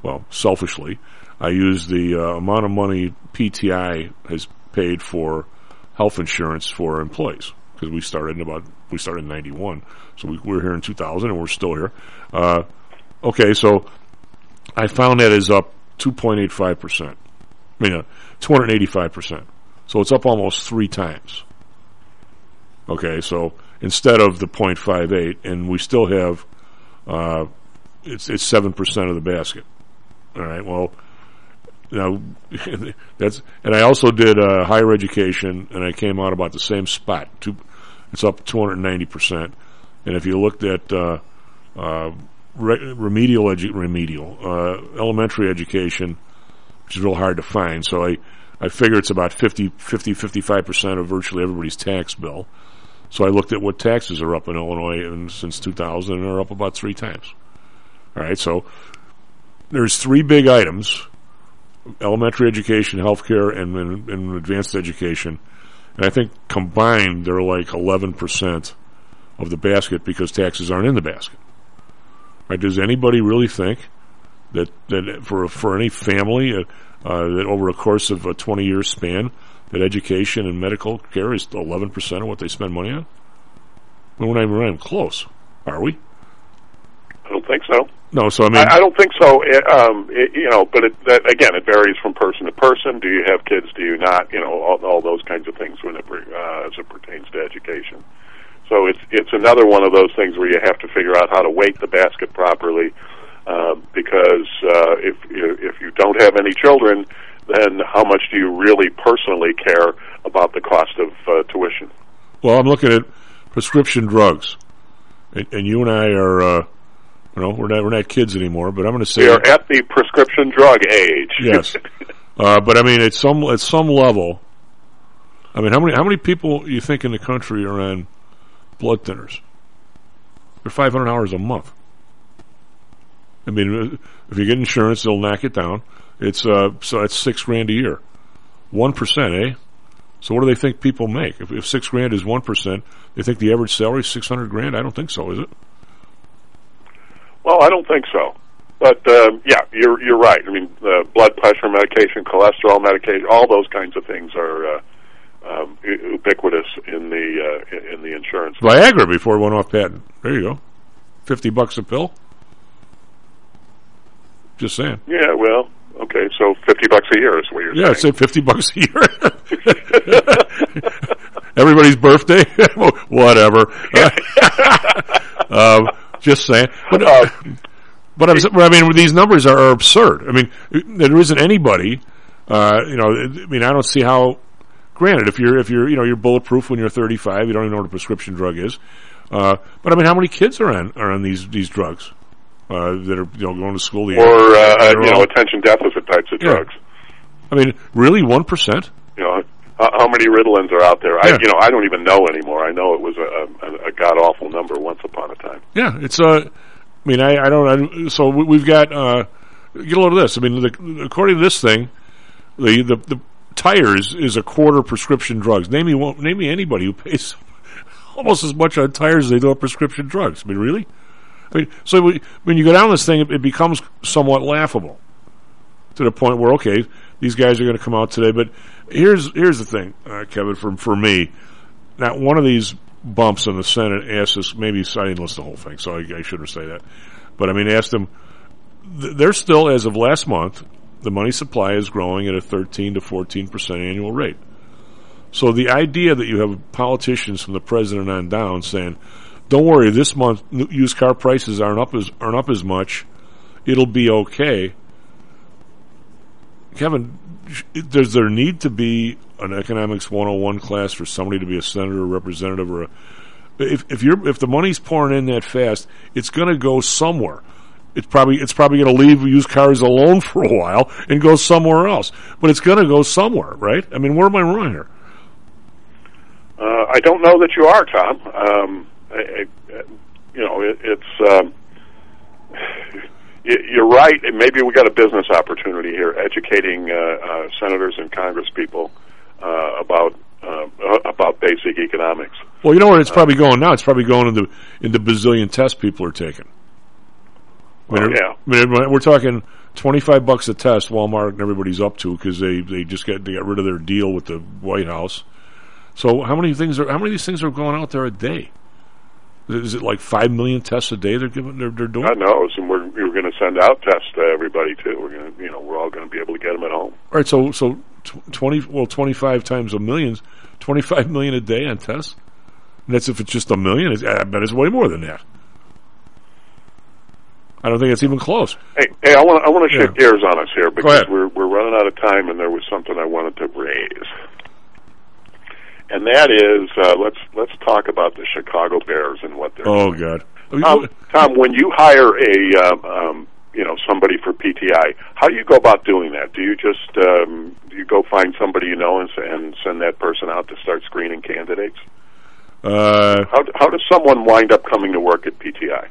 well selfishly, I used the uh, amount of money PTI has paid for health insurance for employees because we started in about we started in '91, so we, we're here in 2000 and we're still here. Uh, okay, so I found that is up 2.85 percent. I mean, uh, 285 percent. So it's up almost three times. Okay, so instead of the 0.58, and we still have, uh, it's it's seven percent of the basket. All right, well, now that's, and I also did uh, higher education, and I came out about the same spot. Two, it's up 290 percent. And if you looked at uh, uh, re- remedial edu- remedial uh, elementary education, which is real hard to find, so I I figure it's about 50, 50 55 percent of virtually everybody's tax bill. So I looked at what taxes are up in Illinois and since 2000 and are up about three times. All right, so there's three big items: elementary education, healthcare, and, and, and advanced education. And I think combined they're like 11 percent of the basket because taxes aren't in the basket. Right? Does anybody really think that that for for any family uh, uh, that over a course of a 20 year span that education and medical care is 11 percent of what they spend money on? Well, we're not even, we're not even close, are we? I don't think so. No. So I mean, I, I don't think so. It, um, it, you know, but it, that, again, it varies from person to person. Do you have kids? Do you not? You know, all, all those kinds of things when it uh, as it pertains to education. So it's it's another one of those things where you have to figure out how to weight the basket properly, uh, because uh, if you, if you don't have any children, then how much do you really personally care about the cost of uh, tuition? well, I'm looking at prescription drugs, and, and you and I are, uh, you know, we're not we're not kids anymore. But I'm going to say We are at the prescription drug age. Yes. Uh, but I mean, at some at some level, I mean, how many how many people you think in the country are on blood thinners? They're five hundred hours a month. I mean, if you get insurance, they'll knock it down. It's uh, so that's six grand a year, one percent, eh? So what do they think people make? If, if six grand is one percent, they think the average salary is six hundred grand. I don't think so, is it? Well, I don't think so. But um, yeah, you're you're right. I mean, uh, blood pressure medication, cholesterol medication, all those kinds of things are uh, um, ubiquitous in the uh, in- the insurance. Viagra before it went off patent. There you go, fifty bucks a pill. Just saying. Yeah, well, okay, so fifty bucks a year is what you're saying. Yeah, I saying. said fifty bucks a year. Everybody's birthday, whatever. um, just saying, but uh, but I'm, I mean, these numbers are, are absurd. I mean, there isn't anybody. Uh, you know, I mean, I don't see how. Granted, if you're if you're you know you're bulletproof when you're 35, you don't even know what a prescription drug is. Uh, but I mean, how many kids are on are on these these drugs uh, that are you know going to school? The or uh, you know, attention deficit types of Yeah. drugs. I mean, really, one percent. You know, how, how many Ritalins are out there? Yeah. I, you know, I don't even know anymore. I know it was a, a, a god awful number once upon a time. Yeah, it's uh, I mean, I, I don't. I, so we- we've got uh, get a load of this. I mean, the, according to this thing, the, the the tires is a quarter prescription drugs. Name me name me anybody who pays almost as much on tires as they do on prescription drugs. I mean, really? I mean, so we, when you go down this thing, it, it becomes somewhat laughable to the point where okay, these guys are going to come out today. But here's here's the thing, uh, Kevin, for for me, not one of these bumps in the Senate asked us. Maybe I didn't list the whole thing, so I, I shouldn't say that. But I mean, asked them. They're still, as of last month, the money supply is growing at a 13 to 14 percent annual rate. So the idea that you have politicians from the president on down saying, "Don't worry, this month used car prices aren't up as aren't up as much. It'll be okay." Kevin, does there need to be an economics 101 class for somebody to be a senator or representative or a, if if you're if the money's pouring in that fast, it's going to go somewhere. It's probably it's probably going to leave used cars alone for a while and go somewhere else. But it's going to go somewhere, right? I mean, where am I wrong here? Uh, I don't know that you are, Tom. Um, I, I, you know, it, it's. Um, you're right. and Maybe we got a business opportunity here, educating uh, uh, senators and Congresspeople uh, about uh, about basic economics. Well, you know where it's probably going now. It's probably going into into bazillion tests people are taking. Mean, Oh, yeah. We're talking twenty five bucks a test. Walmart and everybody's up to because they they just got they got rid of their deal with the White House. So how many things are how many of these things are going out there a day? Is it like five million tests a day they're giving they're, they're doing? God knows, and we're we're going to send out tests to everybody too. We're going to, you know, we're all going to be able to get them at home. All right, so so twenty well twenty five times a million, twenty five million a day on tests. And that's if it's just a million. I bet it's way more than that. I don't think it's even close. Hey, hey, I want I want to shift Yeah. gears on us here because we're we're running out of time, and there was something I wanted to raise, and that is uh, let's let's talk about the Chicago Bears and what they're. Oh God. Tom, Tom, when you hire a um, um, you know somebody for PTI, how do you go about doing that? Do you just um, do you go find somebody you know and, and send that person out to start screening candidates? Uh, How how does someone wind up coming to work at PTI?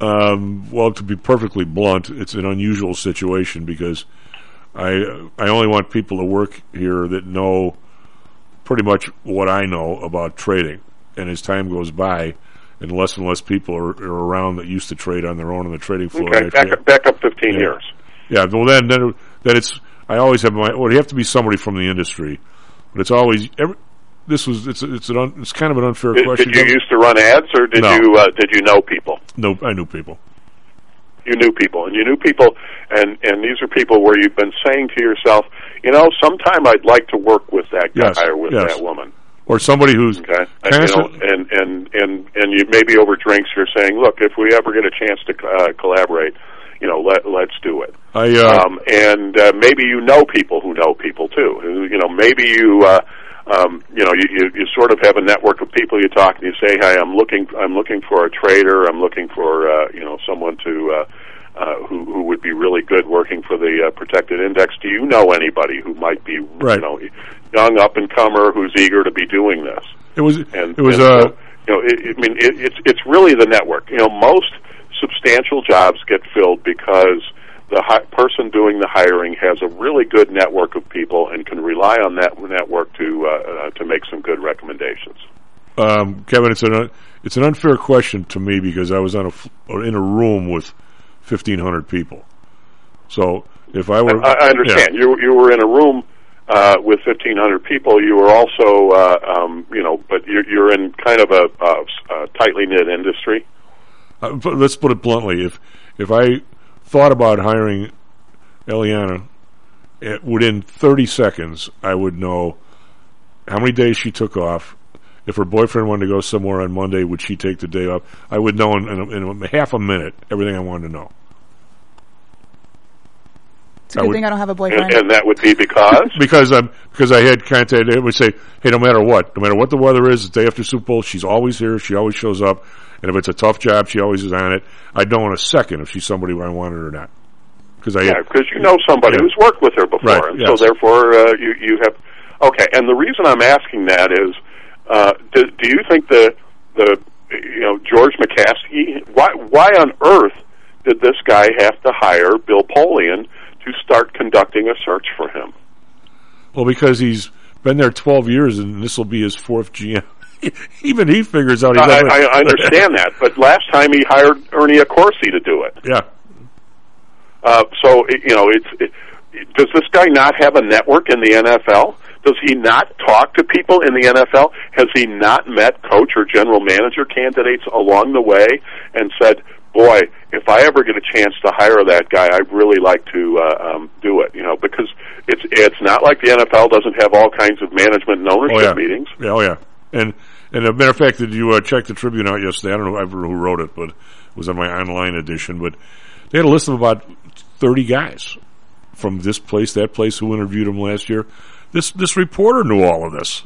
Um, well, to be perfectly blunt, it's an unusual situation because I I only want people to work here that know pretty much what I know about trading. And as time goes by, and less and less people are, are around that used to trade on their own on the trading floor. Okay, back up, back up fifteen Yeah. years. Yeah, well then, then, then it's. I always have my. Well, you have to be somebody from the industry, but it's always. Every, this was. It's. It's an. Un, it's kind of an unfair Did, question. did you used to run ads, or did No. you uh, did you know people? No, I knew people. You knew people, and you knew people, and and these are people where you've been saying to yourself, you know, sometime I'd like to work with that guy Yes, or with yes. that woman. Or somebody who's. Okay, and, you know, and and and and you maybe over drinks you're saying, look, if we ever get a chance to uh, collaborate, you know, let let's do it. I. Uh, um, and uh, maybe you know people who know people too. Who, You know, maybe you, uh, um, you know, you, you, you sort of have a network of people you talk and you say, "Hey, I'm looking, I'm looking for a trader. I'm looking for, uh, you know, someone to." Uh, uh, who, who would be really good working for the uh, protected index? Do you know anybody who might be, Right. you know, young up and comer who's eager to be doing this? it was. and it was. and Uh, so, you know, it, I mean, it, it's it's really the network. You know, most substantial jobs get filled because the hi- person doing the hiring has a really good network of people and can rely on that network to uh, uh, to make some good recommendations. um, Kevin, it's an. un- It's an unfair question to me because I was on a f- or in a room with fifteen hundred people. So if I were, I, I understand Yeah. you you were in a room. Uh, with 1,500 people, you were also, uh, um, you know, but you're, you're in kind of a, uh, a tightly knit industry. Uh, but let's put it bluntly: if if I thought about hiring Eliana, eh, within thirty seconds, I would know how many days she took off. If her boyfriend wanted to go somewhere on Monday, would she take the day off? I would know in, in, in half a minute everything I wanted to know. It's a I good would- thing I don't have a And, boyfriend. and that would be because because I'm because I had contact. It would say, "Hey, no matter what, no matter what the weather is, the day after Super Bowl, she's always here. She always shows up, and if it's a tough job, she always is on it. I'd know in a second if she's somebody I wanted or not. Because I Yeah, because you know somebody Yeah. who's worked with her before, Right, and yes. so therefore uh, you you have. Okay, and the reason I'm asking that is, uh, do, do you think the the you know George McCaskey? Why why on earth did this guy have to hire Bill Polian to start conducting a search for him? well, because he's been there 12 years, and this will be his fourth GM. Even he figures out he's I, I, I understand that, but last time he hired Ernie Accorsi to do it. yeah, Uh, so it, you know, it's it, does this guy not have a network in the NFL? Does he not talk to people in the NFL? Has he not met coach or general manager candidates along the way and said, "Boy, if I ever get a chance to hire that guy, I'd really like to uh, um, do it." You know, because it's it's not like the NFL doesn't have all kinds of management and ownership Oh yeah, meetings. yeah, oh yeah. And and a matter of fact, did you uh, check the Tribune out yesterday? I don't know ever who wrote it, but it was on my online edition. But they had a list of about thirty guys from this place, that place, who interviewed him last year. This this reporter knew all of this.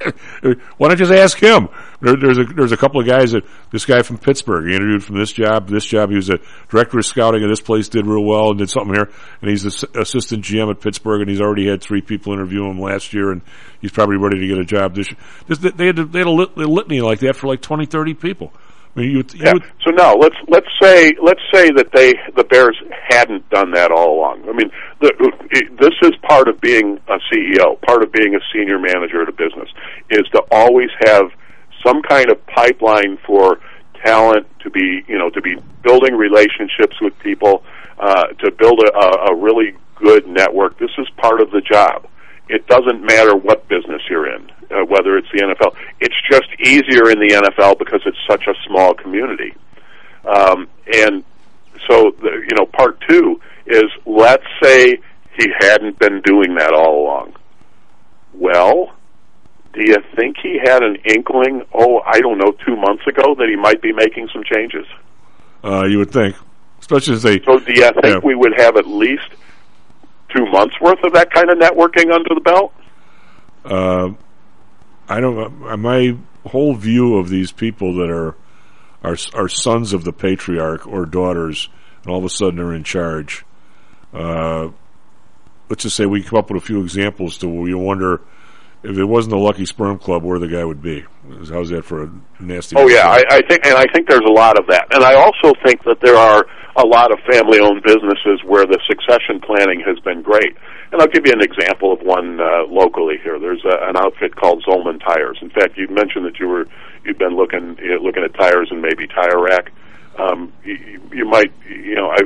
Why don't you just ask him? There, there's a there's a couple of guys that this guy from Pittsburgh he interviewed from this job, this job. He was a director of scouting at this place, did real well, and did something here. And he's the assistant GM at Pittsburgh, and he's already had three people interview him last year, and he's probably ready to get a job this year. This, they had they had a, lit, a litany like that for like 20, 30 people. I mean, you, you Yeah. would, So now let's let's say let's say that they the Bears hadn't done that all along. I mean, the, it, this is part of being a CEO, part of being a senior manager at a business, is to always have some kind of pipeline for talent to be you know to be building relationships with people, uh, to build a, a, a really good network. This is part of the job. It doesn't matter what business you're in, uh, whether it's the NFL. It's just easier in the NFL because it's such a small community. Um, and so, the, you know, part two is let's say he hadn't been doing that all along. Well, do you think he had an inkling, oh, I don't know, two months ago that he might be making some changes? uh, you would think, especially as they So do you think Yeah. we would have at least two months worth of that kind of networking under the belt? uh, I don't. Uh, my whole view of these people that are are are sons of the patriarch or daughters, and all of a sudden they're in charge. Uh, let's just say we come up with a few examples to where you wonder if it wasn't the Lucky Sperm Club, where the guy would be. How's that for a nasty? Oh yeah, I, I think, and I think there's a lot of that, and I also think that there are a lot of family-owned businesses where the succession planning has been great. And I'll give you an example of one uh, locally here. There's a, an outfit called Zolman Tires. In fact, you mentioned that you were you've been looking you know, looking at tires and maybe Tire Rack. Um, you, you might, you know, I,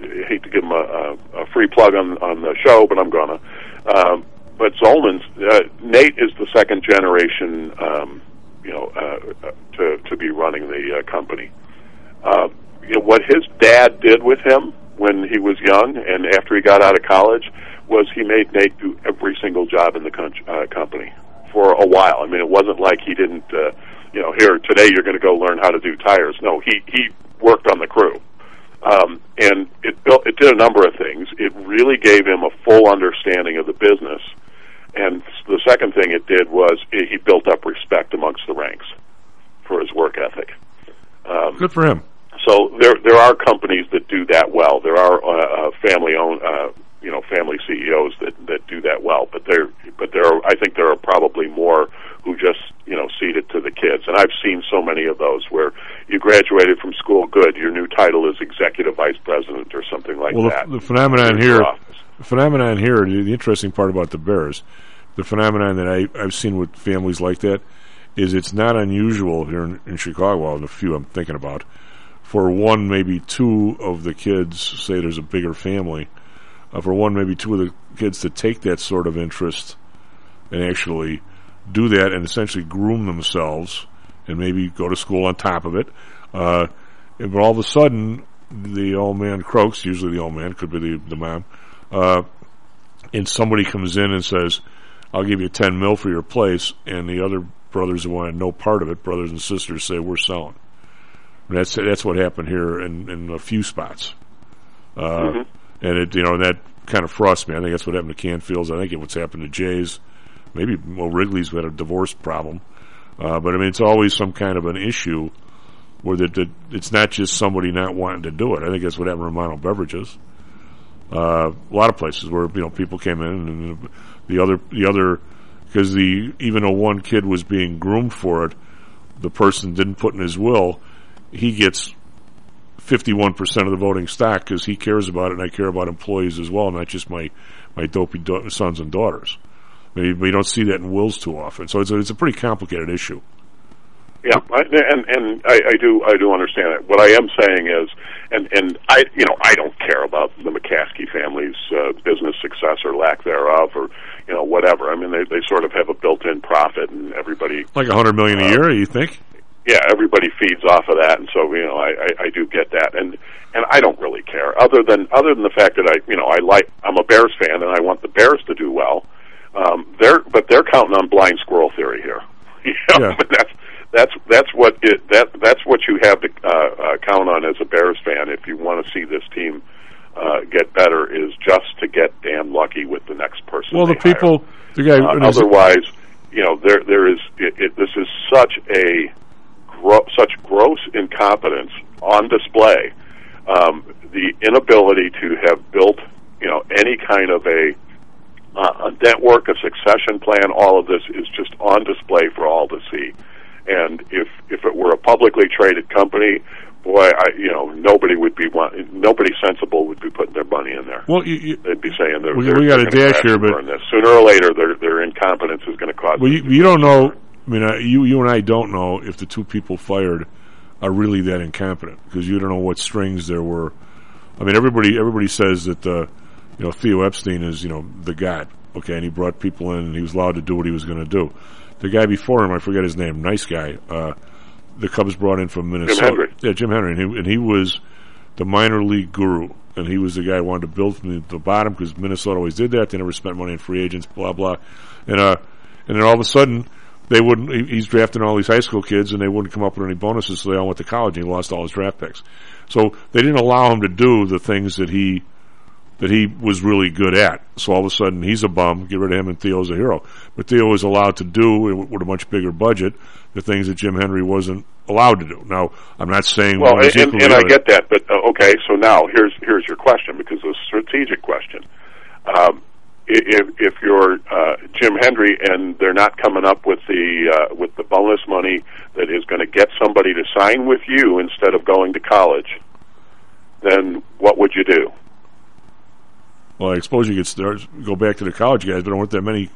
I hate to give them a, a, a free plug on on the show, but I'm gonna. Um, but Zolman's uh, Nate is the second generation, um, you know, uh, uh, to to be running the uh, company. Uh, you know, what his dad did with him when he was young and after he got out of college was he made Nate do every single job in the con- uh, company for a while. I mean, it wasn't like he didn't, uh, you know, here today you're going to go learn how to do tires. No, he he worked on the crew, um, and it built it did a number of things. It really gave him a full understanding of the business, and the second thing it did was it, he built up respect amongst the ranks for his work ethic. Um, Good for him. so there there are companies that do that well. There are uh, uh, family owned, uh, you know, family CEOs that that do that well. But there, but there, are, I think there are probably more who just you know cede it to the kids. And I've seen so many of those where you graduated from school, good. Your new title is executive vice president or something like Well, that. the, the phenomenon here, office. Phenomenon here, the, the interesting part about the Bears, the phenomenon that I, I've seen with families like that, is it's not unusual here in, in Chicago. Well, the few I'm thinking about, for one, maybe two of the kids, say there's a bigger family, uh, for one, maybe two of the kids to take that sort of interest and actually do that and essentially groom themselves and maybe go to school on top of it. Uh, but all of a sudden, the old man croaks, usually the old man, could be the, the mom, uh, and somebody comes in and says, I'll give you 10 mil for your place, and the other brothers who wanted no part of it, brothers and sisters, say, we're selling. And that's, that's what happened here in, in a few spots. Uh, and it, you know, that kind of frosts me. I think that's what happened to Canfields. I think it what's happened to Jays. Maybe, well, Wrigley's had a divorce problem. Uh, but I mean, it's always some kind of an issue where that that it's not just somebody not wanting to do it. I think that's what happened to Romano Beverages. Uh, a lot of places where you know people came in and the other the other because the even though one kid was being groomed for it, the person didn't put in his will. He gets fifty one percent of the voting stock because he cares about it, and I care about employees as well, not just my my dopey sons and daughters. I mean, you don't see that in wills too often, so it's a, it's a pretty complicated issue. Yeah, I, and and I, I do I do understand it. What I am saying is, and and I you know I don't care about the McCaskey family's uh, business success or lack thereof, or you know whatever. I mean they they sort of have a built-in profit, and everybody Like a hundred million a Uh, year, you think? yeah, everybody feeds off of that, and so you know, I, I, I do get that, and and I don't really care, other than other than the fact that I, you know, I like I'm a Bears fan, and I want the Bears to do well. Um, they're but they're counting on blind squirrel theory here. You know, Yeah. but that's that's that's what it that that's what you have to uh, uh, count on as a Bears fan if you want to see this team uh, get better is just to get damn lucky with the next person. Well, the hire. people, the guy, Uh, otherwise, you know, there there is it, it, this is such a gro- such gross incompetence on display. Um, the inability to have built, you know, any kind of a uh, a network, a succession plan, all of this is just on display for all to see. And if if it were a publicly traded company, boy, I you know nobody would be want, nobody sensible would be putting their money in there. well, you, you, They'd be saying they're, We- they're, we got a dash here, but- this. sooner or later, their their incompetence is going to cause. well, you, you don't know. I mean, uh, you you and I don't know if the two people fired are really that incompetent because you don't know what strings there were. I mean, everybody everybody says that uh, you know Theo Epstein is you know the god. Okay, and he brought people in and he was allowed to do what he was going to do. The guy before him, I forget his name, nice guy. Uh, the Cubs brought in from Minnesota. Hendry. Yeah, Jim Hendry, and he, and he was the minor league guru, and he was the guy who wanted to build from the, the bottom because Minnesota always did that. They never spent money on free agents, blah blah, and uh, and then all of a sudden they wouldn't. he- He's drafting all these high school kids, and they wouldn't come up with any bonuses, so they all went to college, and he lost all his draft picks. So they didn't allow him to do the things that he that he was really good at. So all of a sudden he's a bum. Get rid of him, and Theo's a hero. But Theo was allowed to do with a much bigger budget the things that Jim Hendry wasn't allowed to do. Now I'm not saying Well, is and, and I get that, but uh, okay. So now here's here's your question because it's a strategic question. Um, if if you're uh, Jim Hendry and they're not coming up with the uh, with the bonus money that is going to get somebody to sign with you instead of going to college, then what would you do? Well, I suppose you could start, go back to the college guys, but there weren't that many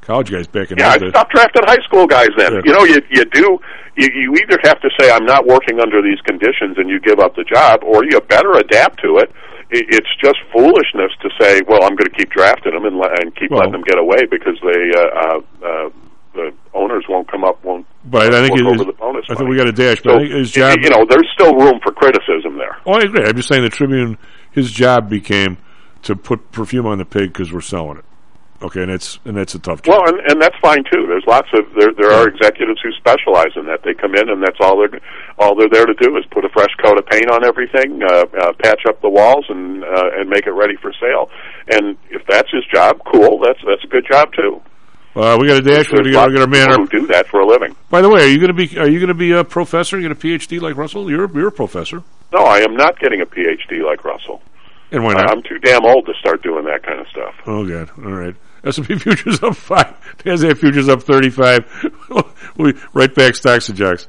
college guys back in Yeah, I'd days. stop drafting high school guys then. Yeah. You know, you you do you, you either have to say I'm not working under these conditions and you give up the job, or you better adapt to it. I- It's just foolishness to say, well, I'm going to keep drafting them and, and keep Well- letting them get away because they uh, uh, uh, the owners won't come up won't But I think it over the bonus. I think we got a dash, but so I think his job. you know, there's still room for criticism there. oh, I agree. I'm just saying the Tribune, his job became to put perfume on the pig because we're selling it. Okay, and it's and that's a tough job. Well, and, and that's fine too. There's lots of there. There are executives who specialize in that. They come in, and that's all they're all they're there to do is put a fresh coat of paint on everything, uh, uh, patch up the walls, and uh, and make it ready for sale. And if that's his job, cool. That's that's a good job too. uh, we got a dash. We're There's going to lots our of man. who do that for a living. by the way, are you going to be are you going to be a professor? Are You get a PhD like Russell? You're you're a professor, No, I am not getting a PhD like Russell. And why not? I'm too damn old to start doing that kind of stuff. Oh god! All right. S&P futures up five. NASDAQ futures up thirty-five. we right back stocks and jocks.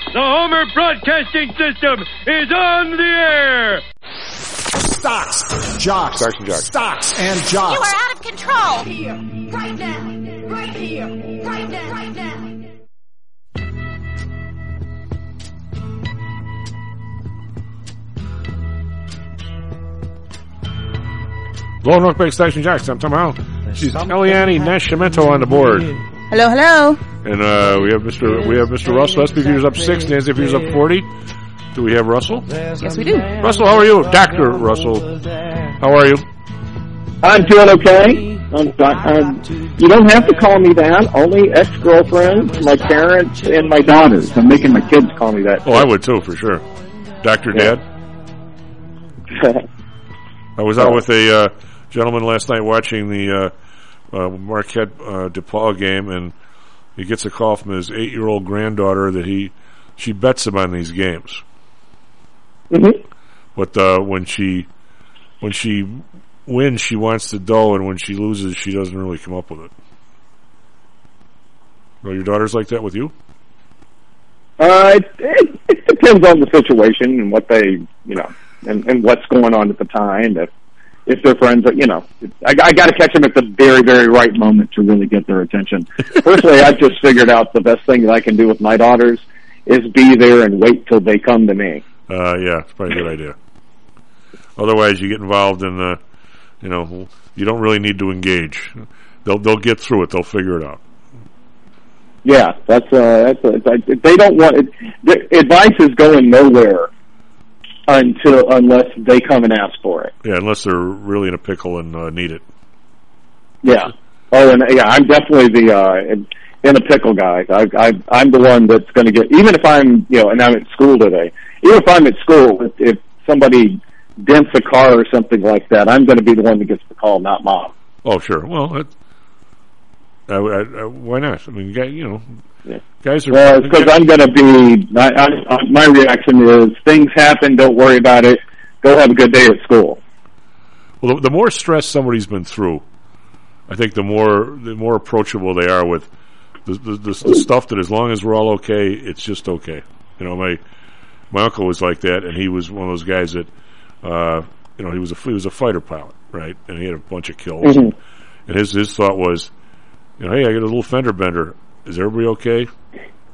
The Homer Broadcasting System is on the air! Stocks, jocks, Stocks and jocks. stocks and jocks. You are out of control. Here, right now, right here, right now, right now. Lone Rock Big Station Jackson, somehow. She's Eliane Nascimento on the board. Hello, hello. And uh, we have Mr. We have Mr. Russell. SP Futures up six. Nancy Futures up forty. Do we have Russell? Yes, we do. Russell, how are you, Doctor Russell? How are you? I'm doing okay. I'm, I'm, you don't have to call me that. Only ex-girlfriends, my parents, and my daughters. I'm making my kids call me that. Oh, I would too, for sure. Doctor Dad. I was out with a uh, gentleman last night watching the uh, uh, Marquette uh, DePaul game, and he gets a call from his eight-year-old granddaughter that he she bets him on these games. Mhm. But uh, when she when she wins, she wants the dough, and when she loses, she doesn't really come up with it. Well, your daughter's like that with you? Uh, it, it, it depends on the situation and what they, you know, and, and what's going on at the time. If if they're friends, you know, I, I got to catch them at the very, very right moment to really get their attention. Personally, I've just figured out the best thing that I can do with my daughters is be there and wait till they come to me. Uh, yeah, it's probably a good idea. Otherwise, you get involved in the, you know, you don't really need to engage. They'll they'll get through it. They'll figure it out. Yeah, that's uh, that's uh, they don't want it, the advice is going nowhere until unless they come and ask for it. Yeah, unless they're really in a pickle and uh, need it. Yeah. Oh, and yeah, I'm definitely the uh, in, in a pickle guy. I, I, I'm the one that's going to get even if I'm you know, and I'm at school today. Even if I'm at school, if, if somebody dents a car or something like that, I'm going to be the one that gets the call, not mom. Oh, sure. Well, it, I, I, I, why not? I mean, you know. Guys are. Well, because I'm going to be. I, I, my reaction is things happen. Don't worry about it. Go have a good day at school. Well, the, the more stress somebody's been through, I think the more the more approachable they are with the, the, the, the stuff that, as long as we're all okay, it's just okay. You know, my my uncle was like that, and he was one of those guys that, uh, you know, he was a he was a fighter pilot, right? And he had a bunch of kills, Mhm. and his his thought was, you know, hey, I got a little fender bender. Is everybody okay?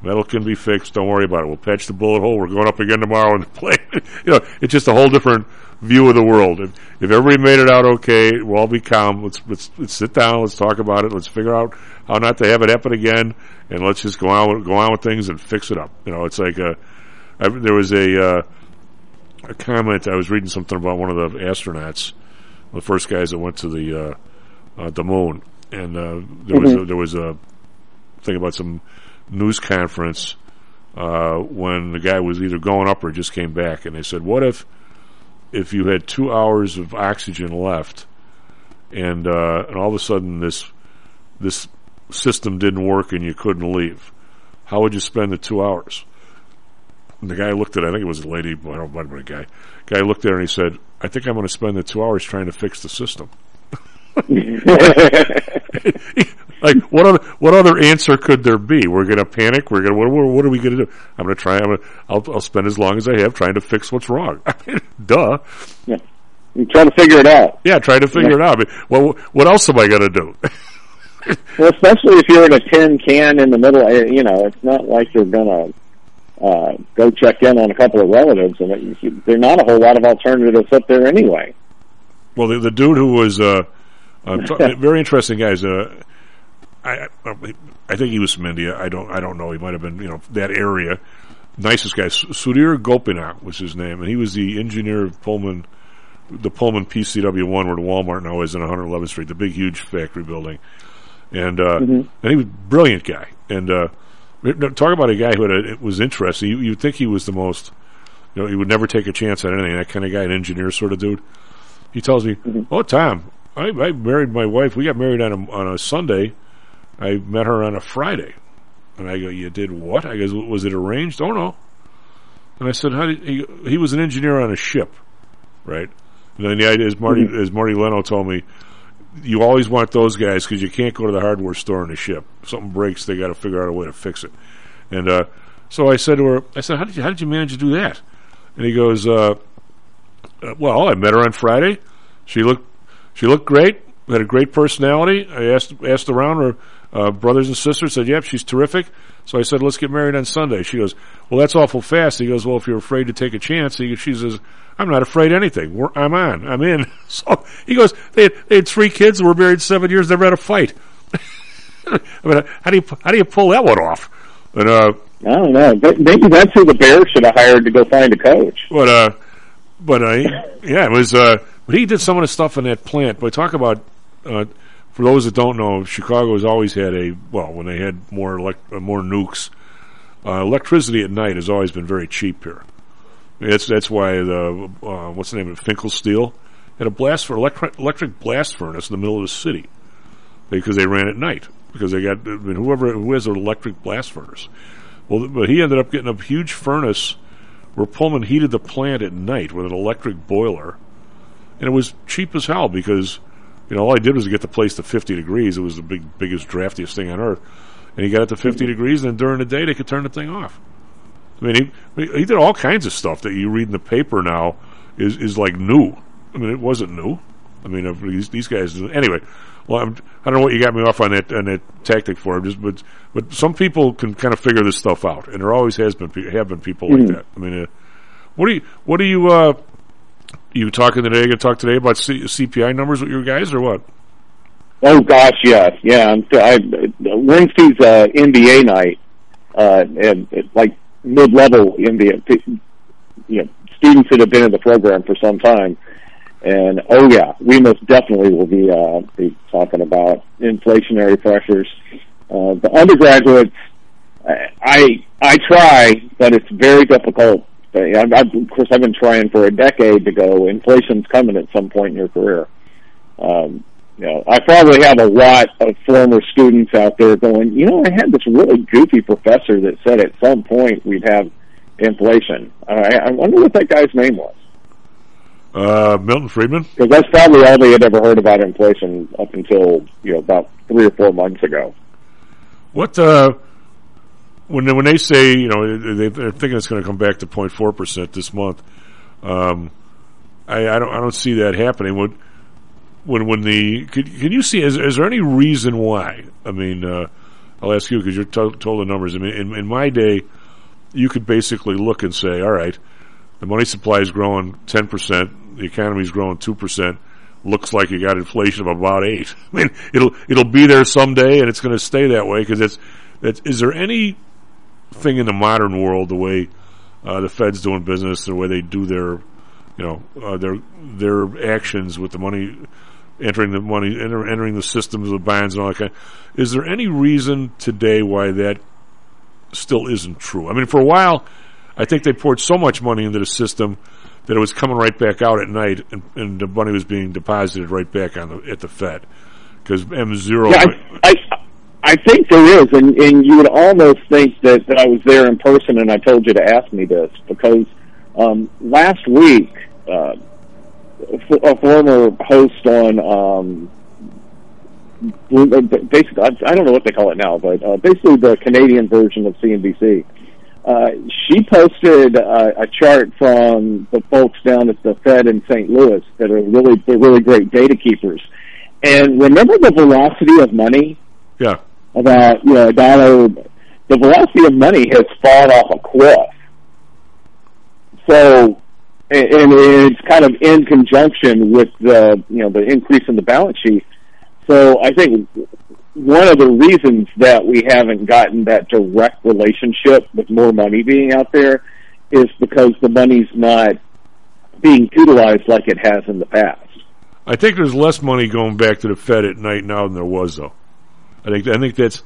Metal can be fixed. Don't worry about it. We'll patch the bullet hole. We're going up again tomorrow and play. you know, it's just a whole different view of the world. If, if everybody made it out okay, we'll all be calm. Let's, let's let's sit down. Let's talk about it. Let's figure out how not to have it happen again, and let's just go on with, go on with things and fix it up. You know, it's like a, I, there was a uh, a comment. I was reading something about one of the astronauts, the first guys that went to the uh, uh, the moon, and uh, there was a, there was a thing about some news conference uh, when the guy was either going up or just came back, and they said, "What if if you had two hours of oxygen left, and uh, and all of a sudden this this system didn't work and you couldn't leave? How would you spend the two hours?" And the guy looked at, I think it was a lady, I don't remember a guy. Guy looked at her and he said, "I think I'm going to spend the two hours trying to fix the system." like what other what other answer could there be? We're going to panic. We're going to what, what, are we going to do? I'm going to try. I'm going to, I'll, I'll spend as long as I have trying to fix what's wrong. I mean, duh. Yeah. You try to figure it out. Yeah, try to figure it out. I mean, well, what else am I going to do? Well, especially if you're in a tin can in the middle, eh, you know, it's not like you're gonna uh, go check in on a couple of relatives, and it, you, there are not a whole lot of alternatives up there anyway. Well, the, the dude who was uh, uh, t- very interesting guys. Uh, I, I I think he was from India. I don't I don't know. He might have been you know that area. Nicest guy, Su- Sudhir Gopinath was his name, and he was the engineer of Pullman, the Pullman PCW one where the Walmart now is in 111th Street, the big huge factory building. And uh, Mhm. and he was a brilliant guy. And uh, talk about a guy who had a, it was interesting. You, you'd think he was the most you know, he would never take a chance on anything. That kind of guy, an engineer sort of dude. He tells me, "Oh, Tom, I, I married my wife. We got married on a, on a Sunday. I met her on a Friday." And I go, "You did what?" I goes, "Was it arranged?" Oh no. And I said, "How did he?" He was an engineer on a ship, right? And then the idea is Marty, as Marty Leno told me, you always want those guys because you can't go to the hardware store on a ship. If something breaks, they got to figure out a way to fix it. And uh, so I said to her, I said, how did you how did you manage to do that? And he goes, uh, uh, well, I met her on Friday. She looked she looked great. Had a great personality. I asked asked around her uh, brothers and sisters. Said, "Yep, she's terrific." So I said, "Let's get married on Sunday." She goes, "Well, that's awful fast." He goes, "Well, if you're afraid to take a chance," he, she says, "I'm not afraid of anything. We're, I'm on. I'm in." So he goes, "They had, they had three kids. Were married seven years. Never had a fight." I mean, how do you how do you pull that one off? And uh, I don't know. Maybe that's who the Bears should have hired to go find a coach. But uh, but uh, yeah, it was. Uh, but he did some of the stuff in that plant. But talk about uh, for those that don't know, Chicago has always had a well when they had more elect, uh, more nukes. Uh, electricity at night has always been very cheap here. That's that's why the uh, what's the name of it? Finkl Steel had a blast for electric electric blast furnace in the middle of the city because they ran at night because they got I mean, whoever who has an electric blast furnace. Well, but he ended up getting a huge furnace where Pullman heated the plant at night with an electric boiler, and it was cheap as hell because you know all I did was get the place to 50 degrees. It was the big biggest draftiest thing on earth, and he got it to 50 degrees, and then during the day they could turn the thing off. I mean, he he did all kinds of stuff that you read in the paper now is is like new. I mean, it wasn't new. I mean, these these guys anyway. Well, I'm, I don't know what you got me off on that on that tactic for. Just but but some people can kind of figure this stuff out, and there always has been pe- have been people like Mhm. that. I mean, uh, what do you what do you uh, you talking today? Going to talk today about C- CPI numbers with your guys or what? Oh gosh, yes, yeah. I'm, I, Wednesday's uh, MBA night, uh, and it's like mid-level MBA, you know, students that have been in the program for some time. And oh yeah, we most definitely will be uh, be talking about inflationary pressures. Uh, the undergraduates, I I try, but it's very difficult. I, I, of course, I've been trying for a decade to go. Inflation's coming at some point in your career. Um, you know, I probably have a lot of former students out there going, you know, I had this really goofy professor that said at some point we'd have inflation. I, I wonder what that guy's name was. Uh, Milton Friedman. Because that's probably all they had ever heard about inflation up until, you know, about three or four months ago. What uh, when they, when they say you know they, they're thinking it's going to come back to 0.4 percent this month, um, I, I don't I don't see that happening. When when when the could, can you see is, is there any reason why? I mean, uh, I'll ask you because you're to- told the numbers. I mean, in, in my day, you could basically look and say, all right, the money supply is growing 10 percent, the economy is growing two percent. Looks like you got inflation of about eight. I mean, it'll it'll be there someday, and it's going to stay that way because it's. It's, is there any thing in the modern world, the way uh, the Fed's doing business, the way they do their, you know, uh, their their actions with the money, entering the money, enter, entering the systems of bonds and all that kind. Is there any reason today why that still isn't true? I mean, for a while, I think they poured so much money into the system that it was coming right back out at night, and, and the money was being deposited right back on the at the Fed because M zero. Yeah, I, I, I think there is, and, and you would almost think that, that I was there in person and I told you to ask me this because um, last week uh, a former host on um, basically I I don't know what they call it now, but uh, basically the Canadian version of CNBC. Uh, she posted uh, a chart from the folks down at the Fed in St. Louis that are really they're really great data keepers. And remember the velocity of money Yeah. About you know a dollar. The velocity of money has fallen off a cliff. So, and, and it's kind of in conjunction with the you know the increase in the balance sheet. So I think one of the reasons that we haven't gotten that direct relationship with more money being out there is because the money's not being utilized like it has in the past. I think there's less money going back to the Fed at night now than there was, though. I think I think that's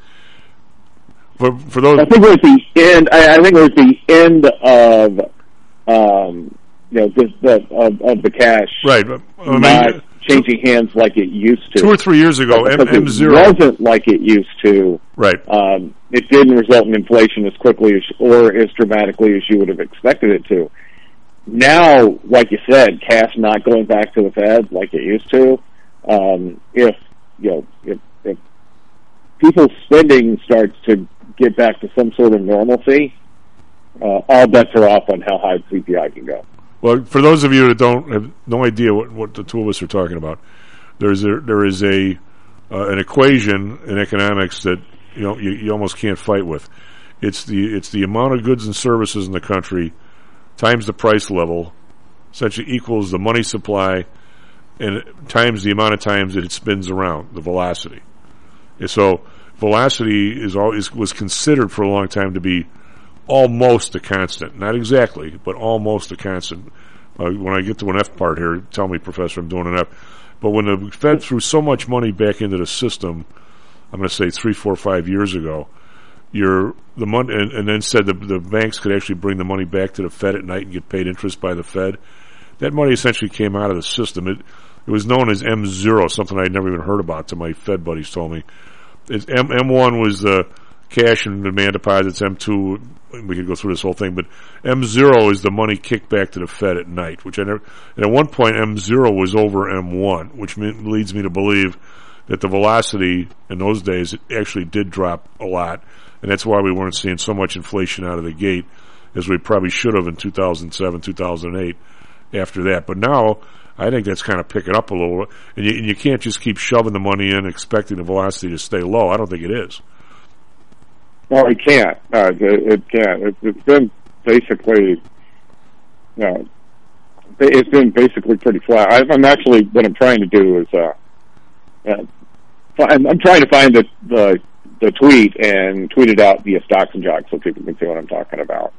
for for those. I think we're at the end. I, I think we're at the end of um, you know, this, the, of, of the cash, Right. I mean, not changing hands like it used to. two or three years ago, M, M it zero. wasn't like it used to. Right. Um, it didn't result in inflation as quickly as, or as dramatically as you would have expected it to. Now, like you said, cash not going back to the Fed like it used to. Um, if you know, if people's spending starts to get back to some sort of normalcy, uh, all bets are off on how high CPI can go. Well, for those of you that don't have no idea what, what the two of us are talking about, there's a, there is a uh, an equation in economics that you know you, you almost can't fight with. It's the it's the amount of goods and services in the country times the price level, essentially equals the money supply, and times the amount of times that it spins around the velocity. So velocity is always was considered for a long time to be almost a constant, not exactly, but almost a constant. Uh, when I get to an F part here, tell me, Professor, I'm doing an F. But when the Fed threw so much money back into the system, I'm going to say three, four, five years ago, you're the money, and, and then said the, the banks could actually bring the money back to the Fed at night and get paid interest by the Fed. That money essentially came out of the system. It it was known as M zero, something I'd never even heard about. To my Fed buddies told me, M M one was the cash and demand deposits. M two, we could go through this whole thing, but M zero is the money kicked back to the Fed at night. Which I never. And at one point, M zero was over M one, which mean, leads me to believe that the velocity in those days actually did drop a lot, and that's why we weren't seeing so much inflation out of the gate as we probably should have in 2007, 2008 after that. But now, I think that's kind of picking up a little, and you, and you can't just keep shoving the money in expecting the velocity to stay low. I don't think it is. Well, it can't. Uh, it, it can't. It, it's been basically, you know, it's been basically pretty flat. I, I'm actually what I'm trying to do is, uh, uh, I'm, I'm trying to find the, the the tweet and tweet it out via stocks and jocks so people can see what I'm talking about.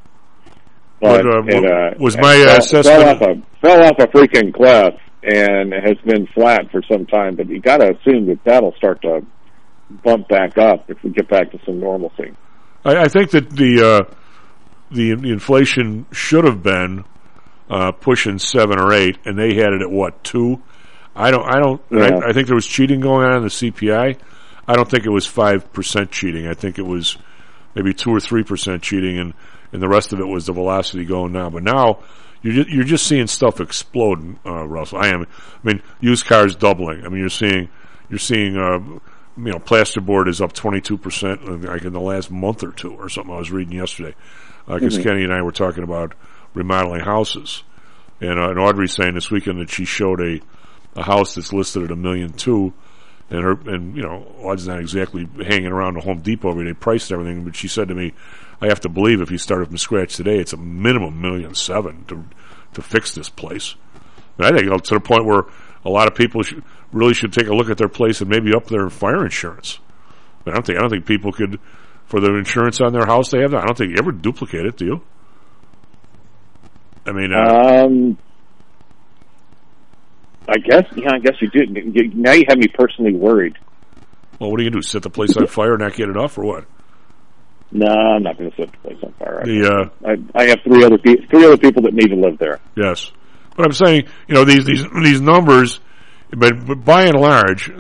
But, uh, it, uh, was my, uh, fell, assessment- fell off a fell off a freaking cliff and has been flat for some time. But you got to assume that that'll start to bump back up if we get back to some normalcy. I, I think that the uh, the the inflation should have been uh, pushing seven or eight, and they had it at what two? I don't. I don't. Yeah. I, I think there was cheating going on in the CPI. I don't think it was five percent cheating. I think it was maybe two or three percent cheating, and and the rest of it was the velocity going down. But now you're just, you're just seeing stuff explode, uh, Russell. I am. I mean, used cars doubling. I mean, you're seeing you're seeing. Uh, you know, plasterboard is up 22% like in the last month or two or something I was reading yesterday. Because Mhm. Kenny and I were talking about remodeling houses. And, uh, and Audrey's saying this weekend that she showed a, a house that's listed at a million two. And her, and you know, Audrey's not exactly hanging around the Home Depot every day, priced everything, but she said to me, I have to believe if you started from scratch today, it's a minimum million seven to, to fix this place. And I think uh, to the point where a lot of people really should take a look at their place and maybe up their fire insurance. I don't think I don't think people could for the insurance on their house they have. I don't think you ever duplicate it. Do you? I mean, uh, Um, I guess, yeah, I guess you did. Now you have me personally worried. well, what are you going to do? Set the place on fire and not get it off, or what? No, I'm not going to set the place on fire. The uh, I, I have three other pe- three other people that need to live there. Yes, but I'm saying, you know, these these these numbers, but, but by and large,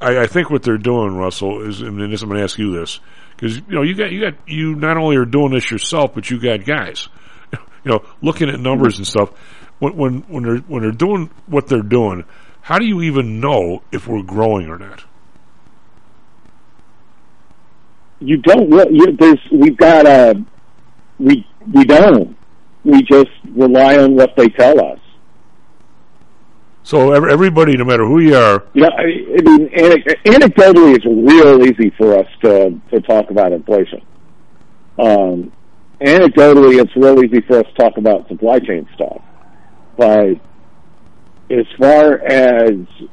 I, I think what they're doing, Russell, is, and this I'm going to ask you this because you know you got you got you not only are doing this yourself, but you got guys, you know, looking at numbers and stuff. When when when they're when they're doing what they're doing, how do you even know if we're growing or not? You don't. You, there's. We've got a. We we don't. We just rely on what they tell us. So everybody, no matter who you are, yeah. I, I mean, anecdotally, it's real easy for us to to talk about inflation. Um, anecdotally, it's real easy for us to talk about supply chain stuff. But as far as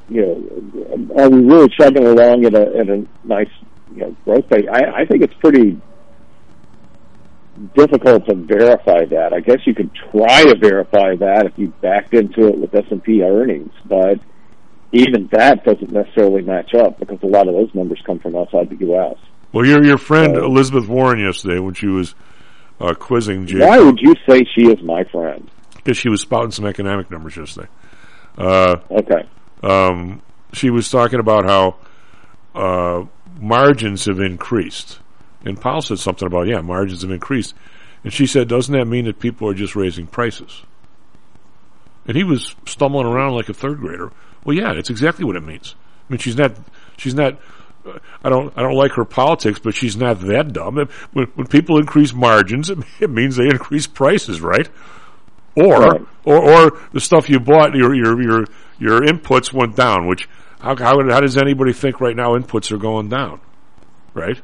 you know, are we really chugging along at a at a nice you know growth rate? I, I think it's pretty difficult to verify that. I guess you could try to verify that if you backed into it with S and P earnings, but even that doesn't necessarily match up because a lot of those numbers come from outside the U.S. Well, your your friend Elizabeth Warren yesterday, when she was uh, quizzing Jay. Why would you say she is my friend? Because she was spouting some economic numbers yesterday. Uh, okay. Um, she was talking about how uh, margins have increased, and Powell said something about yeah, margins have increased, and she said, doesn't that mean that people are just raising prices? And he was stumbling around like a third grader. Well, yeah, it's exactly what it means. I mean, she's not, she's not. I don't, I don't like her politics, but she's not that dumb. When, when people increase margins, it, it means they increase prices, right? Or, Right. or, or the stuff you bought, your, your, your, your inputs went down. Which, how, how, how does anybody think right now inputs are going down, right?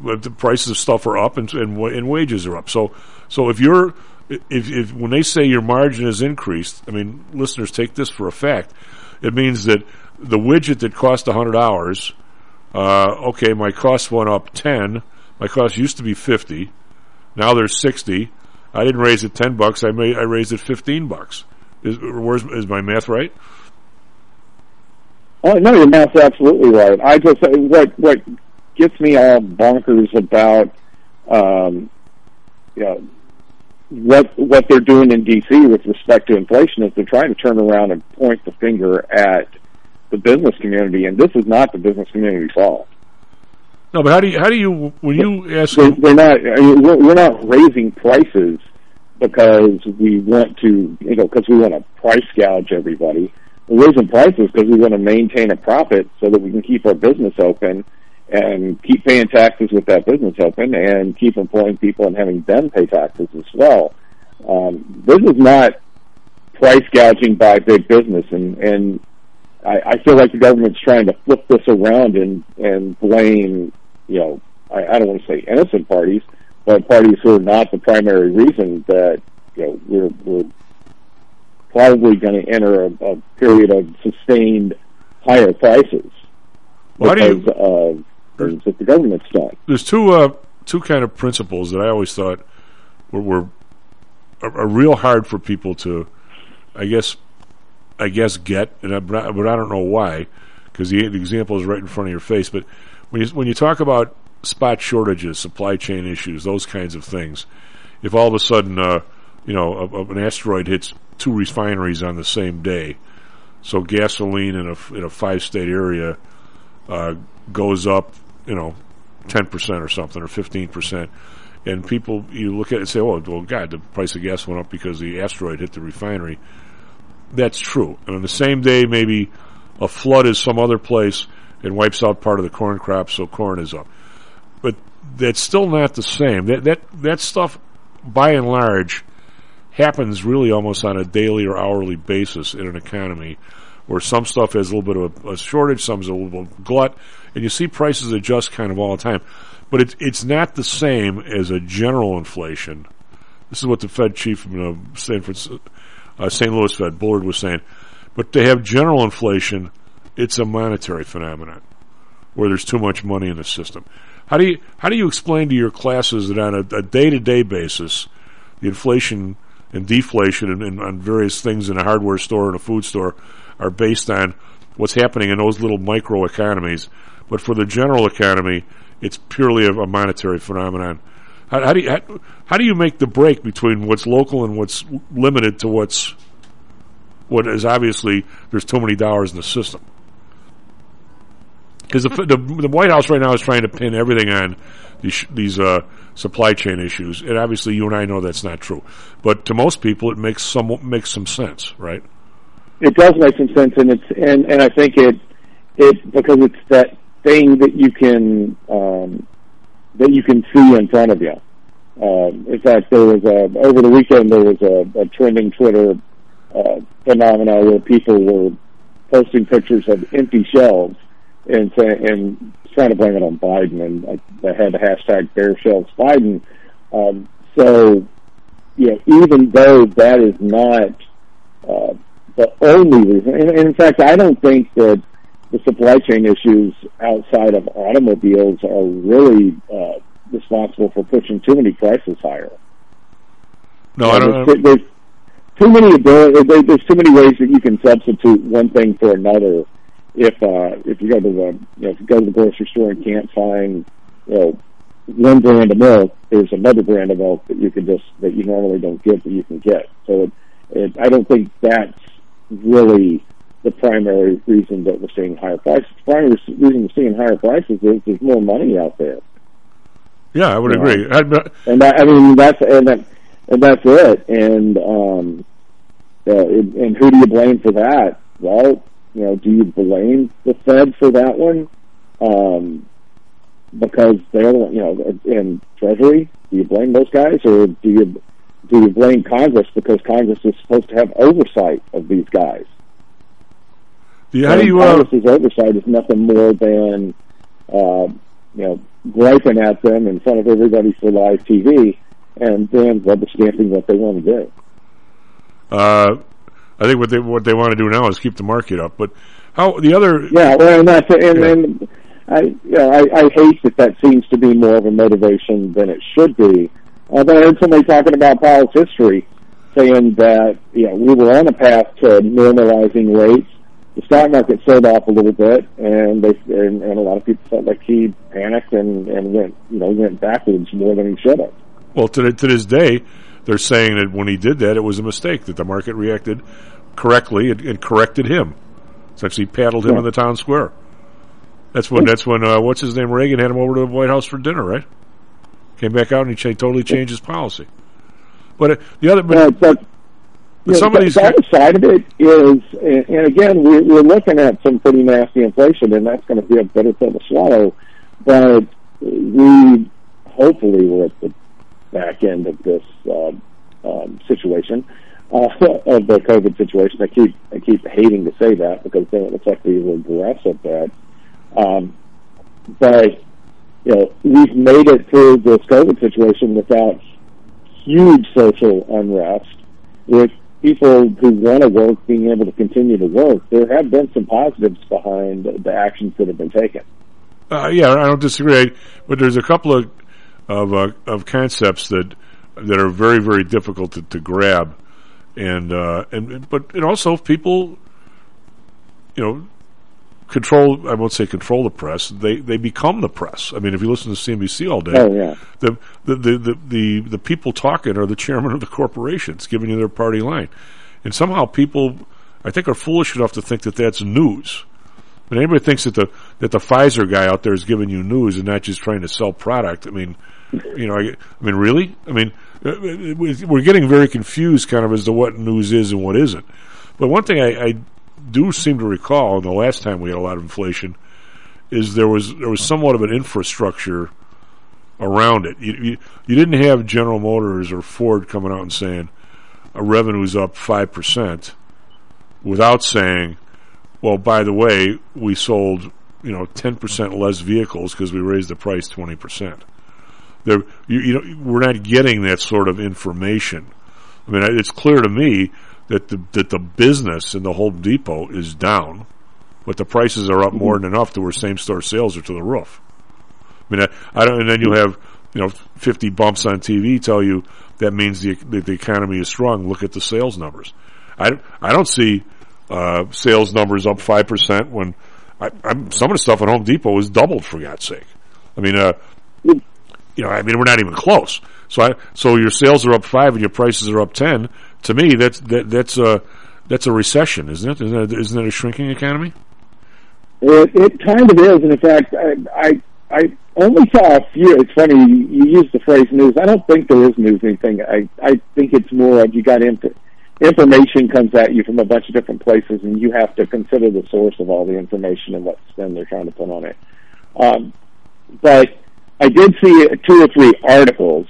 But the prices of stuff are up and, and, and wages are up. So, so if you're, if, if when they say your margin is increased, I mean, listeners take this for a fact. It means that the widget that cost a hundred dollars, uh, okay, my cost went up ten. My cost used to be fifty. Now there's sixty. I didn't raise it ten bucks. I made I raised it fifteen bucks. Is, is my math right? Oh no, your math's absolutely right. I just what what gets me all bonkers about um, you know, what what they're doing in DC with respect to inflation is they're trying to turn around and point the finger at the business community, and this is not the business community's fault. No, but how do you how do you when you ask? They're, they're not. I mean, we're, we're not raising prices because we want to, you know, because we want to price gouge everybody. We're raising prices because we want to maintain a profit so that we can keep our business open and keep paying taxes with that business open and keep employing people and having them pay taxes as well. Um, this is not price gouging by big business, and and I, I feel like the government's trying to flip this around and and blame, you know, I, I don't want to say innocent parties, but parties who are not the primary reason that you know we're we're probably going to enter a, a period of sustained higher prices Well, how do you- because of things that the government's done. there's two uh, two kind of principles that I always thought were, were are, are real hard for people to, I guess, I guess get, and but I but I don't know why, because the, the example is right in front of your face. But when you when you talk about spot shortages, supply chain issues, those kinds of things, if all of a sudden, uh, you know, a, a- an asteroid hits two refineries on the same day, so gasoline in a in a five state area uh, goes up, you know, ten percent or something or fifteen percent, and people you look at it and say, "Oh, well, God, the price of gas went up because the asteroid hit the refinery." That's true. And on the same day, maybe a flood is some other place and wipes out part of the corn crop, so corn is up. But that's still not the same. That that that stuff, by and large, happens really almost on a daily or hourly basis in an economy where some stuff has a little bit of a, a shortage, some's a little bit of glut, and you see prices adjust kind of all the time. But it's it's not the same as a general inflation. This is what the Fed chief from uh, Francisco, uh, St. Louis Fed Bullard was saying. But to have general inflation, it's a monetary phenomenon where there's too much money in the system. How do you how do you explain to your classes that on a day to day basis, the inflation and deflation and, and on various things in a hardware store and a food store are based on what's happening in those little micro economies, but for the general economy, it's purely a, a monetary phenomenon. How, how do you how, how do you make the break between what's local and what's limited to what's what is obviously there's too many dollars in the system? Because the, the the White House right now is trying to pin everything on these these uh, supply chain issues, and obviously you and I know that's not true. But to most people, it makes some makes some sense, right? It does make some sense, and it's and and I think it it because it's that thing that you can um, that you can see in front of you. Um, in fact, there was a over the weekend there was a, a trending Twitter uh, phenomena where people were posting pictures of empty shelves and say, and trying to blame it on Biden, and I, I had the hashtag Bare Shelves Biden. Um, so, yeah, even though that is not uh, the only reason, and, and in fact, I don't think that the supply chain issues outside of automobiles are really uh, responsible for pushing too many prices higher. No, I don't. There's, there's too many there's too many ways that you can substitute one thing for another. If uh, if you go to the you know if you go to the grocery store and can't find you know one brand of milk, there's another brand of milk that you can just that you normally don't get that you can get. So it, it, I don't think that's really the primary reason that we're seeing higher prices. The primary reason we're seeing higher prices is there's more money out there. Yeah, I would agree. I, and that, I mean that's and that and that's it. And um, uh, and and who do you blame for that? Well, you know, do you blame the Fed for that one? Um, because they're the- you know in Treasury. Do you blame those guys, or do you do you blame Congress because Congress is supposed to have oversight of these guys? Yeah, how do you, uh, Congress's oversight is nothing more than uh, you know griping at them in front of everybody for live TV, and then rubber stamping what they want to do. uh, I think what they what they want to do now is keep the market up. But how the other Yeah, well, and that's and, and I you know I, I hate that that seems to be more of a motivation than it should be. Uh, but I heard somebody talking about Powell's history, saying that you know we were on a path to normalizing rates. The stock market sold off a little bit, and they and, and a lot of people felt like he panicked and and went you know went backwards more than he should have. Well, to, to this day, they're saying that when he did that, it was a mistake, that the market reacted correctly and, and corrected him. Essentially paddled him Yeah. in the town square. That's when, that's when, uh, what's his name, Reagan had him over to the White House for dinner, right? Came back out and he totally changed his policy. But uh, the other, but, Yeah, but but some of the- these, the other side of it is, and, and again, we're, we're looking at some pretty nasty inflation, and that's going to be a bitter pill to swallow. But we hopefully we're at the back end of this uh, um, situation uh, of the COVID situation. I keep I keep hating to say that because then it looks like we regress at that. Um, but you know, we've made it through this COVID situation without huge social unrest with people who want to work being able to continue to work, there have been some positives behind the actions that have been taken. Uh, yeah, I don't disagree, but there's a couple of of, uh, of concepts that that are very very difficult to, to grab, and uh, and but and also people, you know, control. I won't say control the press. They they become the press. I mean, if you listen to CNBC all day, Oh, yeah. the, the the the the the people talking are the chairman of the corporations, giving you their party line, and somehow people, I think, are foolish enough to think that that's news. But anybody thinks that the that the Pfizer guy out there is giving you news and not just trying to sell product. I mean, you know, I, mean, really? I mean, uh, we- we're getting very confused, kind of, as to what news is and what isn't. But one thing I, I do seem to recall, the last time we had a lot of inflation, is there was there was somewhat of an infrastructure around it. You, you, you didn't have General Motors or Ford coming out and saying a revenue's up five percent without saying, well, by the way, we sold you know ten percent less vehicles because we raised the price twenty percent. There, you, you know, we're not getting that sort of information. I mean, it's clear to me that the that the business in the Home Depot is down, but the prices are up more than enough to where same store sales are to the roof. I mean, I, I don't, and then you have you know fifty bumps on TV tell you that means the that the economy is strong. Look at the sales numbers. I I don't see uh, sales numbers up five percent when I, I'm, some of the stuff at Home Depot is doubled for God's sake. I mean, uh, you know, I mean, we're not even close. So I, so your sales are up five and your prices are up ten. To me, that's that, that's a that's a recession, isn't it? Isn't that, isn't that a shrinking economy? It, it kind of is, and in fact, I, I I only saw a few. It's funny you, use the phrase news. I don't think there is news anything. I I think it's more of you got inf- information comes at you from a bunch of different places, and you have to consider the source of all the information and what spin they're trying to put on it. Um, but I did see two or three articles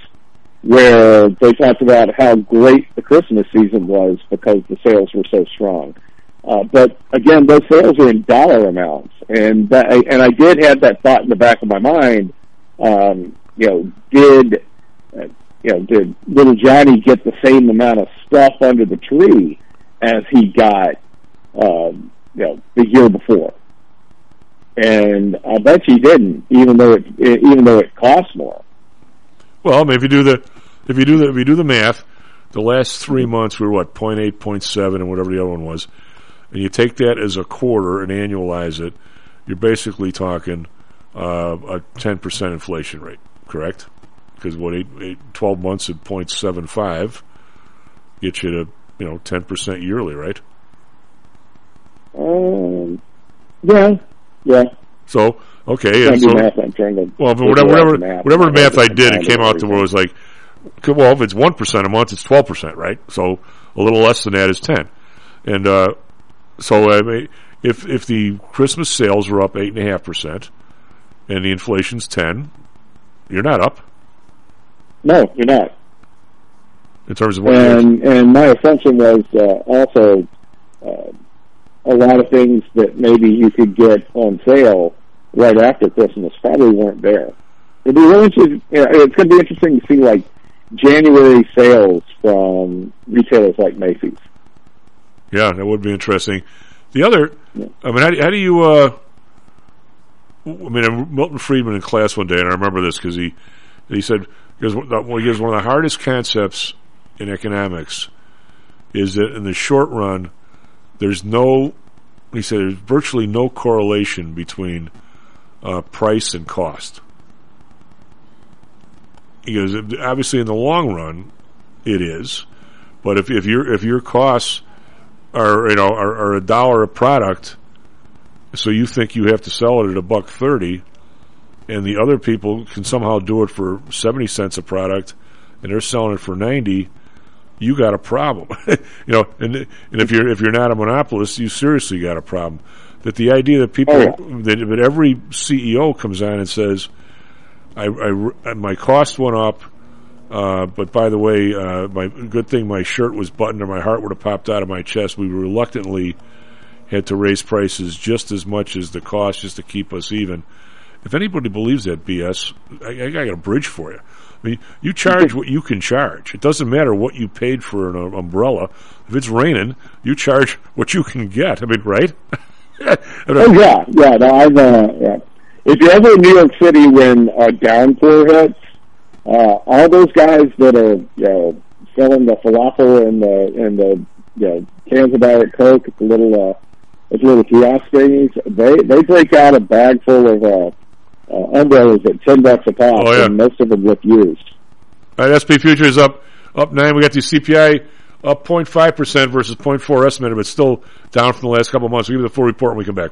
where they talked about how great the Christmas season was because the sales were so strong. Uh, but again, those sales are in dollar amounts, and that, and I did have that thought in the back of my mind. Um, you know, did uh, you know did little Johnny get the same amount of stuff under the tree as he got, um, you know, the year before? And I bet you didn't, even though it, it even though it costs more. Well, I mean, if you do the if you do the if you do the math, the last three months we were what 0.8, 0.7, and whatever the other one was, and you take that as a quarter and annualize it, you're basically talking uh, a ten percent inflation rate correct? Because what eight, eight, 12 months at 0.75 gets you to you know 10% yearly, right? Um, yeah, yeah. So okay, and so math, I'm trying to well, but whatever whatever math. whatever I math I did, it came out to where it was like, well, if it's one percent a month, it's twelve percent, right? So a little less than that is ten, and uh, so I mean, if if the Christmas sales were up eight and a half percent, and the inflation's ten, you're not up No, you're not. in terms of what. And and my assumption was uh, also uh, a lot of things that maybe you could get on sale right after Christmas probably weren't there. It'd be really interesting. You know, it's going to be interesting to see like January sales from retailers like Macy's. Yeah, that would be interesting. The other, I mean, how, do- how do you? Uh, I mean, Milton Friedman in class one day, and I remember this because he he said because he one of the hardest concepts in economics is that in the short run, there's no. He said there's virtually no correlation between uh, price and cost. He goes obviously in the long run, it is, but if if your if your costs are you know are, are a dollar a product, so you think you have to sell it at a buck thirty, and the other people can somehow do it for seventy cents a product, and they're selling it for ninety, you got a problem. you know, and and if you're if you're not a monopolist, you seriously got a problem. That the idea that people Oh, yeah. that, that every CEO comes on and says, I, I my cost went up. Uh, but by the way, uh, my good thing my shirt was buttoned or my heart would have popped out of my chest. We reluctantly had to raise prices just as much as the cost just to keep us even. If anybody believes that BS, I, I got a bridge for you. I you charge what you can charge. It doesn't matter what you paid for an uh, umbrella. If it's raining, you charge what you can get. I mean, right? Oh yeah, yeah. No, I've uh, yeah. If you're ever in New York City when a downpour hits, uh, all those guys that are you know selling the falafel and the and the you know, cans of Diet Coke at the little uh, at the little kiosk they they break out a bag full of uh, uh, umbrellas at ten bucks a pop, Oh, yeah. and most of them look used. All right, SP futures up up nine. We got the CPI up 0.5 percent versus 0.4 estimated, but still down from the last couple of months. We'll give you the full report when we come back.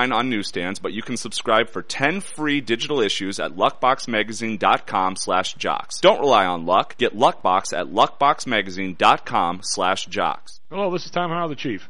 on newsstands, but you can subscribe for 10 free digital issues at luckboxmagazine.com slash jocks. Don't rely on luck. Get Luckbox at luckboxmagazine.com slash jocks. Hello, this is Tom Howell, the Chief.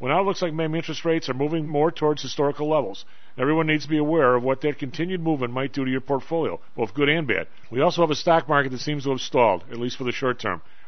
Well, now it looks like maybe interest rates are moving more towards historical levels. Everyone needs to be aware of what that continued movement might do to your portfolio, both good and bad. We also have a stock market that seems to have stalled, at least for the short term.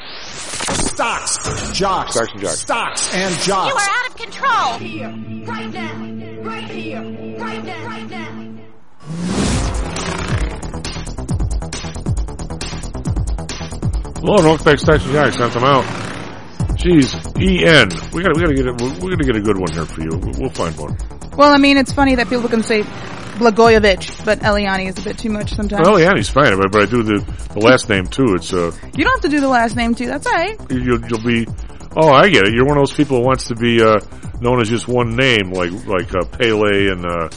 Stocks, jocks, Stocks and jocks. stocks and You are out of control. Here, right now, right here, right now, right now. Hello, and welcome back to Stocks and Jocks. Sent them out. Jeez, En. We gotta, we gotta get it. We're, we're gonna get a good one here for you. We'll, we'll find one. Well, I mean, it's funny that people can say Blagojevich, but Eliani is a bit too much sometimes. Well, yeah, he's fine, but, but I do the, the last name too. It's uh, You don't have to do the last name too. That's alright. you'll, you'll be. Oh, I get it. You're one of those people who wants to be uh, known as just one name, like like uh, Pele and uh,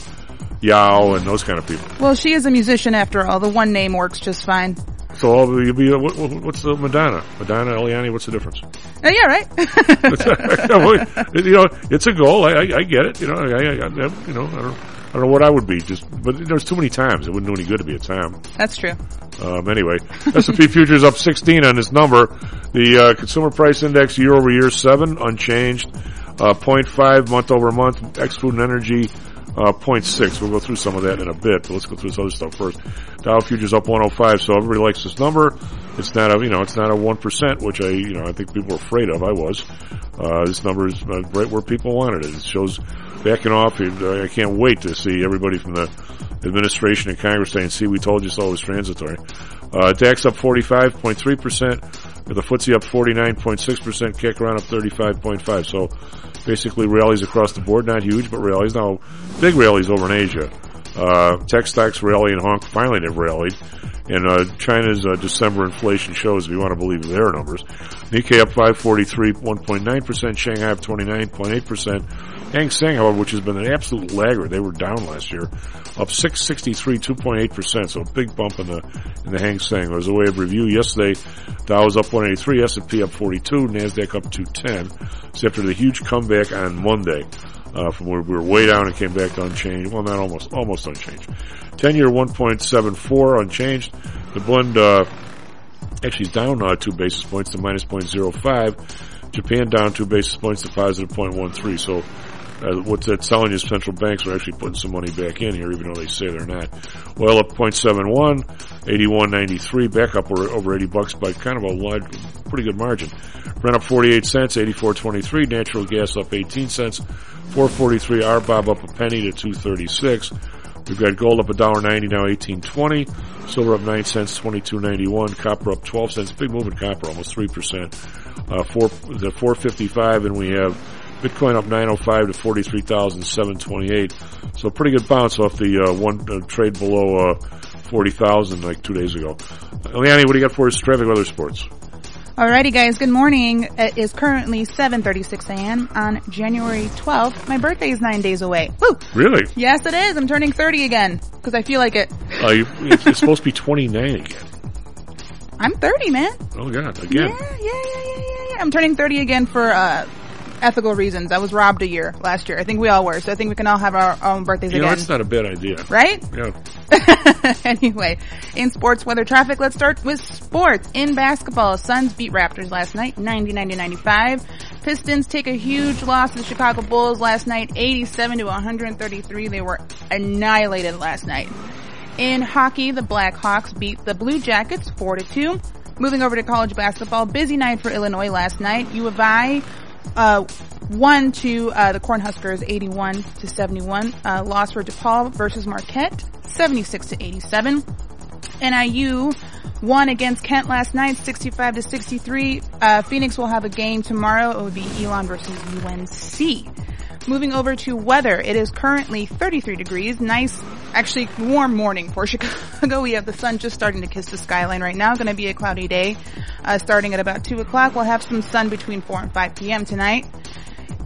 Yao and those kind of people. Well, she is a musician after all. The one name works just fine. So all you'll be. Uh, what, what- what's the Madonna? Madonna Eliani. What's the difference? Uh, yeah, right. you know, it's a goal. I, I, I get it. You know, I, I, I, you know, I don't, I don't know what I would be. Just, but there's too many times. It wouldn't do any good to be a time. That's true. Um, anyway, S&P futures up 16 on this number. The uh, consumer price index year over year seven unchanged. Uh, 0.5 month over month. Ex food and energy. Uh, 0.6. We'll go through some of that in a bit, but let's go through this other stuff first. Dow futures up 105, so everybody likes this number. It's not a, you know, it's not a 1%, which I, you know, I think people were afraid of. I was. Uh, this number is uh, right where people wanted it. It shows backing off. Uh, I can't wait to see everybody from the administration and Congress saying, see, we told you so, it was transitory. Uh, DAX up 45.3%, the FTSE up 49.6%, kick around up 35.5. So basically rallies across the board, not huge, but rallies. Now, big rallies over in Asia. Uh, tech stocks rally and Hong Kong. Finally, they've rallied. And uh, China's uh, December inflation shows, if you want to believe their numbers. Nikkei up 543, 1.9%. Shanghai up 29.8%. Hang Seng, however, which has been an absolute laggard, they were down last year, up 663, 2.8%. So a big bump in the in the Hang Seng. Was a way of review yesterday. Dow was up 183, S&P up 42, Nasdaq up 210. So after the huge comeback on Monday, uh, from where we were way down and came back unchanged. Well, not almost, almost unchanged. 10 year 1.74 unchanged. The Bund, uh, actually is down, uh, two basis points to minus 0.05. Japan down two basis points to positive 0.13. So, uh, what's that telling you? Central banks are actually putting some money back in here, even though they say they're not. Oil up 0.71, 81.93, back up over, over 80 bucks by kind of a wide, pretty good margin. Brent up 48 cents, 84.23. Natural gas up 18 cents, 443. RBOB up a penny to 236. We've got gold up a dollar ninety now, eighteen twenty. Silver up nine cents, twenty two ninety one. Copper up twelve cents. Big move in copper, almost three percent. Uh, four the four fifty five, and we have Bitcoin up nine oh five to forty three thousand seven twenty eight. So pretty good bounce off the uh, one uh, trade below uh, forty thousand like two days ago. Leanne, what do you got for us? Traffic weather sports. Alrighty guys, good morning. It is currently 7.36 a.m. on January 12th. My birthday is nine days away. Woo! Really? Yes it is. I'm turning 30 again. Cause I feel like it. Uh, you, it's, it's supposed to be twenty nine again. I'm 30 man. Oh God, again. Yeah, yeah, yeah, yeah, yeah, yeah. I'm turning 30 again for, uh, ethical reasons. I was robbed a year last year. I think we all were. So I think we can all have our own birthdays You know, that's not a bad idea. Right? Yeah. anyway, in sports weather traffic, let's start with sports. In basketball, Suns beat Raptors last night, 90-90-95. Pistons take a huge loss to the Chicago Bulls last night, 87 to 133. They were annihilated last night. In hockey, the Blackhawks beat the Blue Jackets 4 to 2. Moving over to college basketball, busy night for Illinois last night. U of I uh, one to uh, the Cornhuskers 81 to 71. Uh, loss for DePaul versus Marquette 76 to 87. NIU won against Kent last night 65 to 63. Uh, Phoenix will have a game tomorrow. It would be Elon versus UNC. Moving over to weather, it is currently 33 degrees. Nice, actually warm morning for Chicago. We have the sun just starting to kiss the skyline right now. Going to be a cloudy day. Uh, starting at about 2 o'clock, we'll have some sun between 4 and 5 p.m. tonight.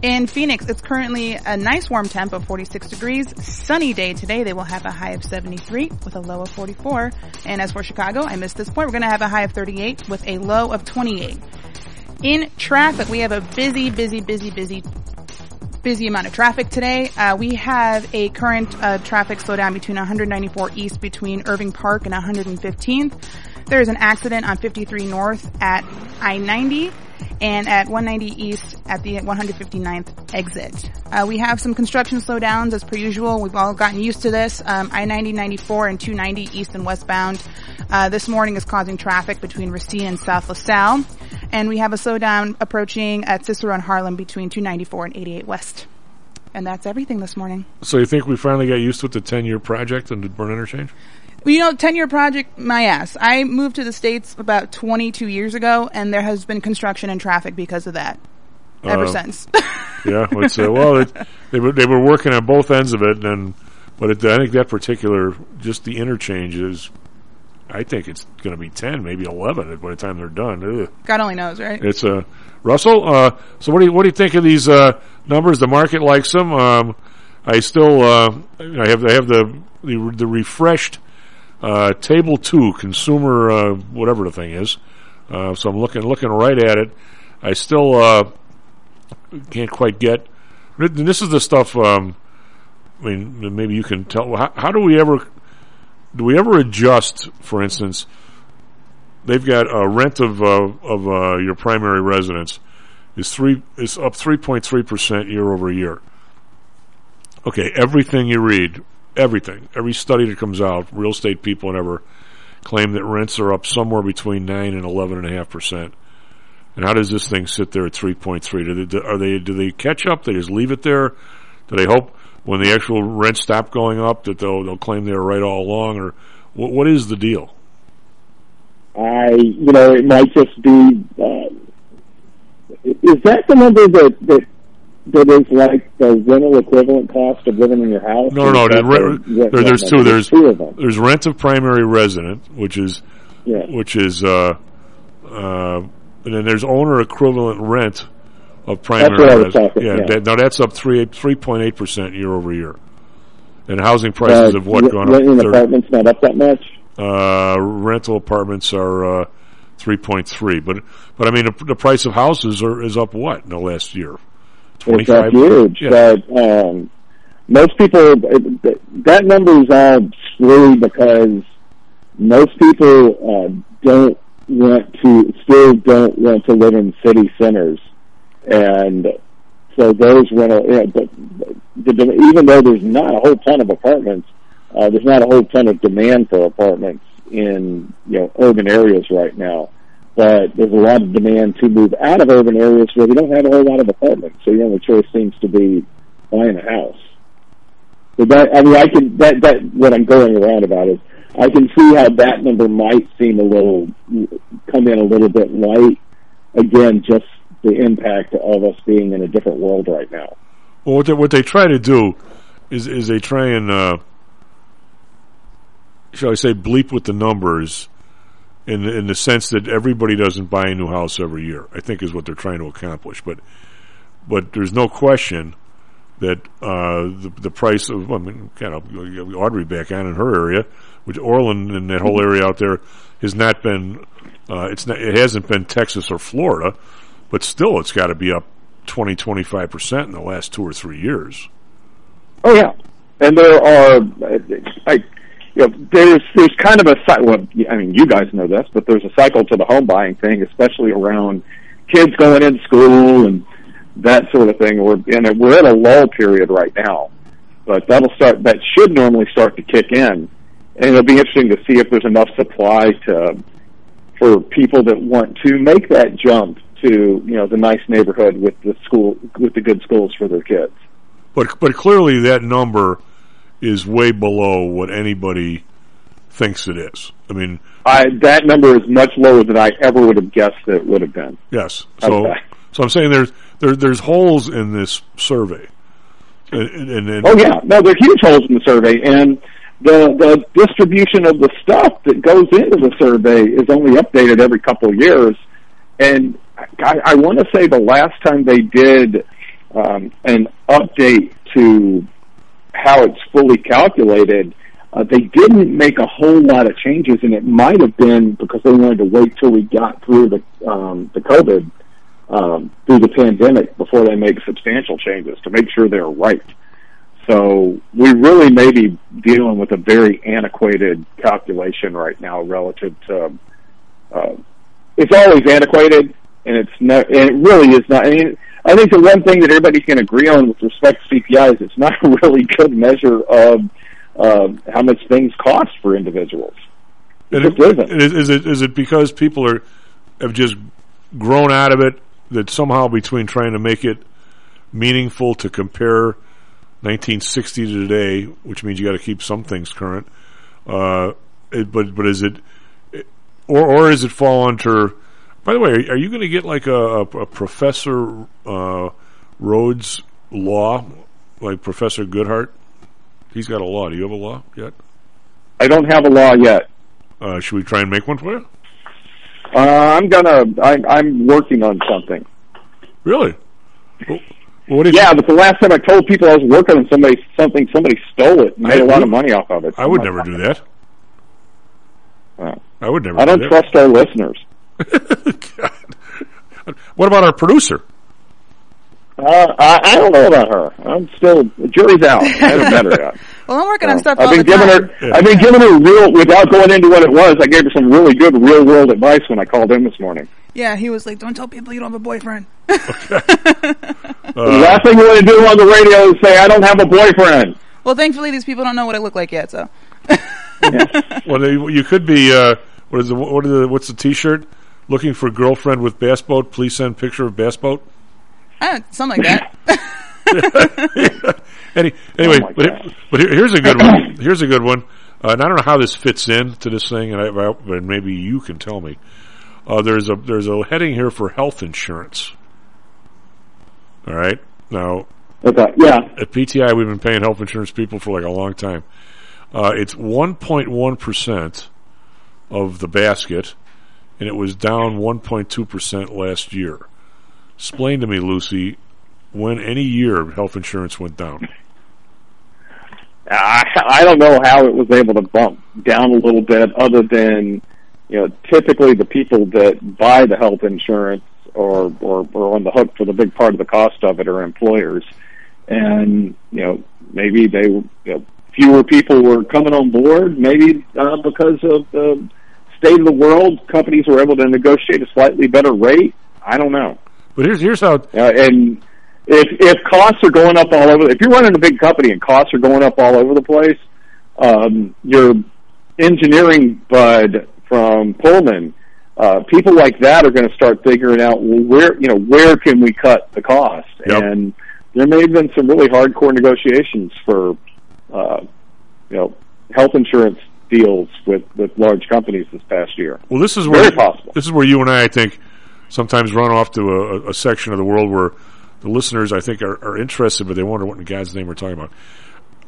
In Phoenix, it's currently a nice warm temp of 46 degrees. Sunny day today. They will have a high of 73 with a low of 44. And as for Chicago, I missed this point. We're going to have a high of 38 with a low of 28. In traffic, we have a busy, busy, busy, busy, busy amount of traffic today. Uh, we have a current uh, traffic slowdown between 194 east between Irving Park and 115th. There is an accident on 53 north at I-90 and at 190 east at the 159th exit. Uh, we have some construction slowdowns as per usual. We've all gotten used to this. Um, I-90, 94, and 290 east and westbound. Uh, this morning is causing traffic between Racine and South LaSalle. And we have a slowdown approaching at Cicero and Harlem between 294 and 88 west. And that's everything this morning. So you think we finally got used to the 10-year project and the Byrne interchange? Well, you know, 10 year project, my ass. I moved to the States about 22 years ago, and there has been construction and traffic because of that. Ever Uh, since. yeah, it's, uh, well, it, they were they were working on both ends of it, and but it, I think that particular just the interchange is, I think it's going to be ten, maybe eleven by the time they're done. Ugh. God only knows, right? It's uh, Russell. Uh, so what do you what do you think of these uh, numbers? The market likes them. Um, I still uh, I have I have the the, the refreshed uh, table two consumer uh, whatever the thing is. Uh, so I'm looking looking right at it. I still uh, can't quite get. This is the stuff. Um, I mean, maybe you can tell. How, how do we ever do we ever adjust? For instance, they've got a rent of uh, of uh, your primary residence is three is up three point three percent year over year. Okay, everything you read, everything, every study that comes out, real estate people and ever claim that rents are up somewhere between nine and eleven and a half percent. And how does this thing sit there at three point three? Do they, are they do they catch up? They just leave it there? Do they hope when the actual rents stop going up that they'll they'll claim they were right all along, or what, what is the deal? I, you know, it might just be. Uh, is that the number that that that is like the rental equivalent cost of living in your house? No, no, no. There, there, there's two. There's two of them. there's rent of primary resident, which is Yeah. which is uh, uh, and then there's owner equivalent rent of primary. what I was resident. yeah, yeah. That, now that's up three three point eight percent year over year, and housing prices Uh, have what gone up? renting apartment's not up that much. uh, rental apartments are uh, three point three, but but I mean the, the price of houses are, is up what in the last year? It's up huge, Yeah. but um, most people that number is all screwy because most people uh, don't want to still don't want to live in city centers, and so those rental. Yeah, but the, the, even though there's not a whole ton of apartments, uh, there's not a whole ton of demand for apartments in you know urban areas right now. But there's a lot of demand to move out of urban areas where we don't have a whole lot of apartments. So your only choice seems to be buying a house. So that I mean, I can that that what I'm going around about is I can see how that number might seem a little come in a little bit light. Again, just the impact of us being in a different world right now. Well, what they, what they try to do is is they try and uh, shall I say bleep with the numbers in in the sense that everybody doesn't buy a new house every year. I think is what they're trying to accomplish. But but there's no question that uh, the the price of I mean, kind of Audrey back on in her area, which Orland and that whole area out there has not been. Uh, it's not. It hasn't been Texas or Florida, but still, it's got to be up 20, 25 percent in the last two or three years. Oh yeah, and there are, I, you know, there's there's kind of a well, I mean, you guys know this, but there's a cycle to the home buying thing, especially around kids going into school and that sort of thing. We're and we're in a lull period right now, but that'll start. That should normally start to kick in, and it'll be interesting to see if there's enough supply to for people that want to make that jump to you know the nice neighborhood with the school with the good schools for their kids. But but clearly that number is way below what anybody thinks it is. I mean, I, that number is much lower than I ever would have guessed it would have been. yes. So Okay. so I'm saying there's there, there's holes in this survey. And, and, and Oh yeah, no, there are huge holes in the survey, and the the distribution of the stuff that goes into the survey is only updated every couple of years. And I, I want to say the last time they did um, an update to how it's fully calculated, uh, they didn't make a whole lot of changes, and it might have been because they wanted to wait till we got through the um, the COVID um, through the pandemic before they make substantial changes to make sure they're right. So we really may be dealing with a very antiquated calculation right now relative to. Uh, it's always antiquated, and it's not. And it really is not. I mean, I think the one thing that everybody's going to agree on with respect to CPI is it's not a really good measure of uh, how much things cost for individuals. It just isn't. Is, is it is it because people are have just grown out of it that somehow between trying to make it meaningful to compare 1960 to today, which means you got to keep some things current. Uh, it, but but is it or or is it fall under? By the way, are, you going to get like a, a, a Professor uh, Rhodes law, like Professor Goodhart? He's got a law. Do you have a law yet? I don't have a law yet. Uh, should we try and make one for you? Uh, I'm gonna. I, I'm working on something. Really? Well, what yeah, you, but the last time I told people I was working on somebody something, somebody stole it and made I a lot would- of money off of it. I would never do that. Well, I would never. I don't do trust our listeners. That. What about our producer? Uh, I, I don't know about her. I'm still the jury's out. I haven't met her yet. Well, I'm working on stuff I've all been the giving time. her. I've been giving her real without going into what it was. I gave her some really good real world advice when I called in this morning. Yeah, he was like, "Don't tell people you don't have a boyfriend." the last thing you want to do on the radio is say I don't have a boyfriend. Well, thankfully, these people don't know what I look like yet. So, Well, you could be. Uh, what is the what is the what's the T-shirt? Looking for girlfriend with bass boat. Please send picture of bass boat. uh, something like that. Any, anyway, Oh but, God. but here, here's a good one. Here's a good one. Uh, and I don't know how this fits in to this thing, and I, I, but maybe you can tell me. Uh, there's a there's a heading here for health insurance. All right, now Okay. Yeah. at PTI we've been paying health insurance people for like a long time. Uh, it's 1.1 percent of the basket, and it was down 1.2 percent last year. Explain to me, Lucy, when any year health insurance went down. I, I don't know how it was able to bump down a little bit, other than you know typically the people that buy the health insurance or or are on the hook for the big part of the cost of it are employers, and you know maybe they you know, fewer people were coming on board, maybe uh, because of the state of the world, companies were able to negotiate a slightly better rate. I don't know. But here's here's how Uh, and if if costs are going up all over, if you're running a big company and costs are going up all over the place, um, your engineering bud from Pullman, uh, people like that are going to start figuring out well, where you know where can we cut the cost, Yep. and there may have been some really hardcore negotiations for uh, you know health insurance deals with with large companies this past year. Well, this is Very where possible. this is where you and I, I think, sometimes run off to a, a section of the world where the listeners, I think, are, are interested, but they wonder what in God's name we're talking about.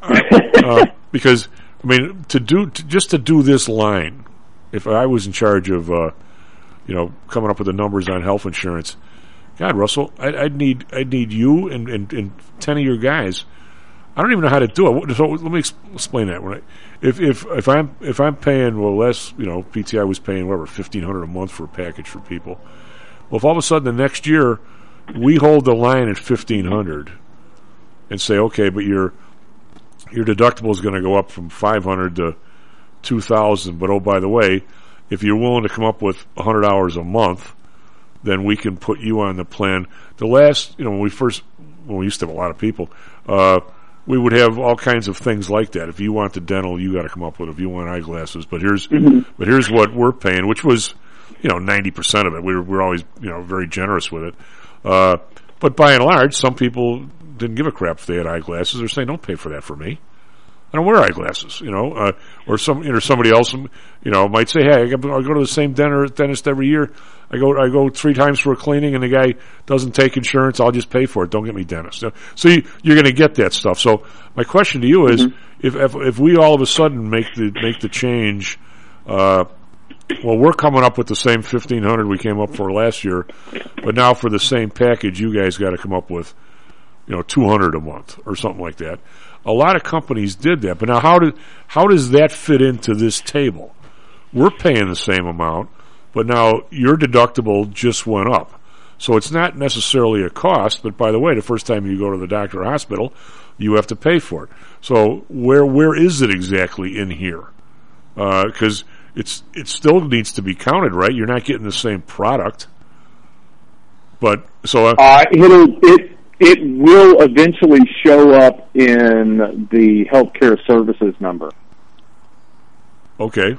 uh, because I mean, to do to, just to do this line, if I was in charge of, uh, you know, coming up with the numbers on health insurance, God, Russell, I'd, I'd need I'd need you and, and, and ten of your guys. I don't even know how to do it. So let me explain that. When I, if if if I'm if I'm paying well less, you know, PTI was paying whatever fifteen hundred a month for a package for people. Well, if all of a sudden the next year we hold the line at fifteen hundred and say, okay, but your your deductible is going to go up from five hundred to two thousand. But oh, by the way, if you're willing to come up with hundred hours a month, then we can put you on the plan. The last, you know, when we first when we used to have a lot of people, uh, we would have all kinds of things like that. If you want the dental, you got to come up with. it. If you want eyeglasses, but here's but here's what we're paying, which was you know ninety percent of it. We were we are always you know very generous with it. Uh, but by and large, some people didn't give a crap if they had eyeglasses. They're saying, "Don't pay for that for me." I don't wear eyeglasses, you know, uh, or some, you know, somebody else, you know, might say, "Hey, I go to the same dentist, every year. I go, I go three times for a cleaning, and the guy doesn't take insurance. I'll just pay for it. Don't get me dentist." So you, you're going to get that stuff. So my question to you is, if, if if we all of a sudden make the make the change, uh, well, we're coming up with the same fifteen hundred we came up for last year, but now for the same package, you guys got to come up with, you know, two hundred a month or something like that. A lot of companies did that, but now how did how does that fit into this table? We're paying the same amount, but now your deductible just went up. So it's not necessarily a cost, but by the way, the first time you go to the doctor or hospital, you have to pay for it. So where where is it exactly in here? Because it's it still needs to be counted, right? You're not getting the same product. But so uh, Uh, it'll it it will eventually show up in the healthcare services number. okay,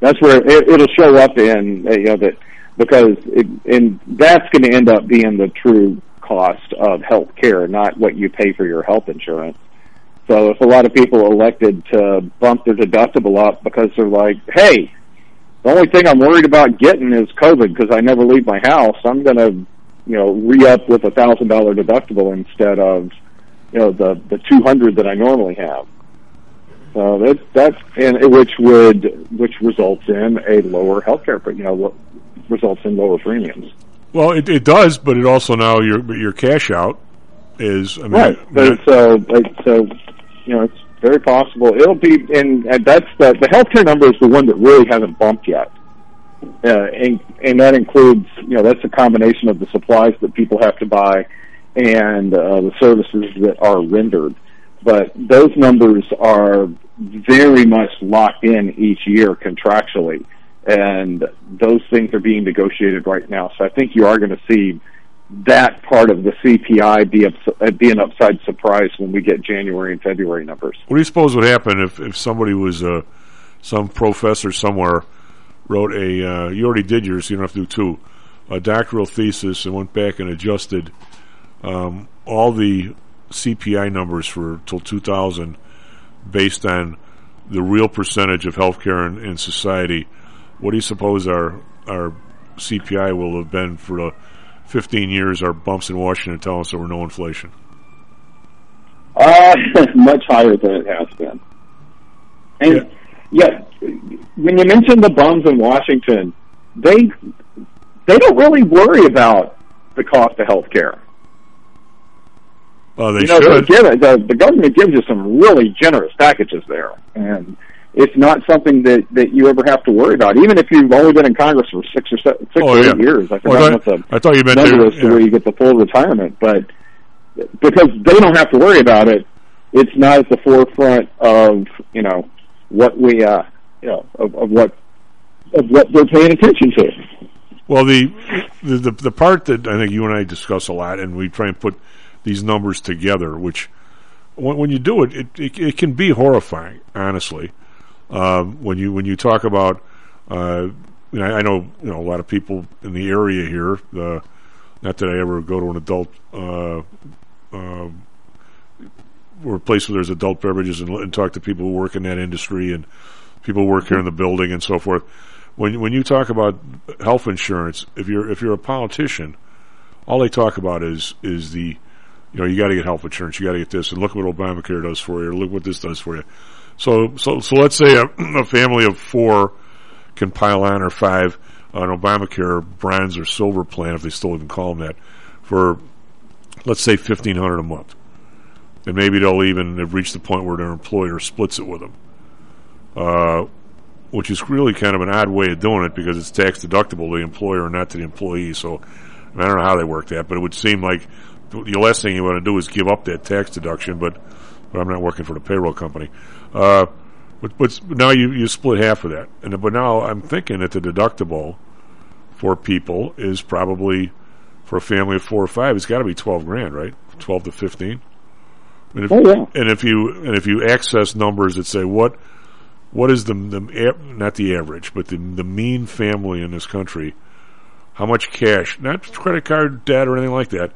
That's where it, it'll show up in you know that because it, and that's going to end up being the true cost of health care, not what you pay for your health insurance. So if a lot of people elected to bump their deductible up because they're like, hey, the only thing I'm worried about getting is COVID because I never leave my house, I'm going to, you know, re up with a thousand dollar deductible instead of, you know, the the two hundred that I normally have. So that that's and which would which results in a lower healthcare, but you know, what results in lower premiums. well it, it does, but it also now your your cash out is I mean, Right. But so, like, so, you know, it's very possible. It'll be, and, and that's the the healthcare number is the one that really hasn't bumped yet. Uh, and and that includes, you know, that's a combination of the supplies that people have to buy and uh, the services that are rendered. But those numbers are very much locked in each year contractually, and those things are being negotiated right now. So I think you are going to see that part of the CPI be, ups- uh, be an upside surprise when we get January and February numbers. What do you suppose would happen if, if somebody was uh, some professor somewhere wrote a uh, you already did yours, you don't have to do two a doctoral thesis and went back and adjusted um, all the CPI numbers for till 2000 based on the real percentage of healthcare in, in society. What do you suppose our our CPI will have been for the 15 years? Our bumps in Washington tell us there were no inflation. Uh, much higher than it has been. And yeah. When you mention the bums in Washington, they they don't really worry about the cost of health care. Oh, they you know, should. give the, the government gives you some really generous packages there, and it's not something that that you ever have to worry about. Even if you've only been in Congress for six or se- six Oh, or yeah. eight years, I forgot what the I thought you meant number to yeah. where you get the full retirement, but because they don't have to worry about it, it's not at the forefront of you know what we uh you know of, of what of what they're paying attention to. Well, the, the the the part that I think you and I discuss a lot, and we try and put these numbers together, which when, when you do it, it, it, it can be horrifying, honestly. Um, when you when you talk about, uh, you know, I know you know a lot of people in the area here. Uh, not that I ever go to an adult uh, uh, or place where there's adult beverages and, and talk to people who work in that industry and people who work here in the building and so forth. When when you talk about health insurance, if you're if you're a politician, all they talk about is is the you know you got to get health insurance, you got to get this, and look what Obamacare does for you, or look what this does for you. So so so let's say a, a family of four can pile on or five on Obamacare bronze or silver plan, if they still even call them that, for let's say fifteen hundred a month, and maybe they'll even have reached the point where their employer splits it with them. Uh, which is really kind of an odd way of doing it because it's tax deductible to the employer and not to the employee. So I don't know how they work that, but it would seem like the last thing you want to do is give up that tax deduction. But but I'm not working for the payroll company. Uh, but, but now you you split half of that, and but now I'm thinking that the deductible for people is probably for a family of four or five. It's got to be twelve grand, right? Twelve to fifteen. And if, Oh, yeah. and if you and if you access numbers that say what what is the the not the average, but the the mean family in this country? How much cash, not credit card debt or anything like that,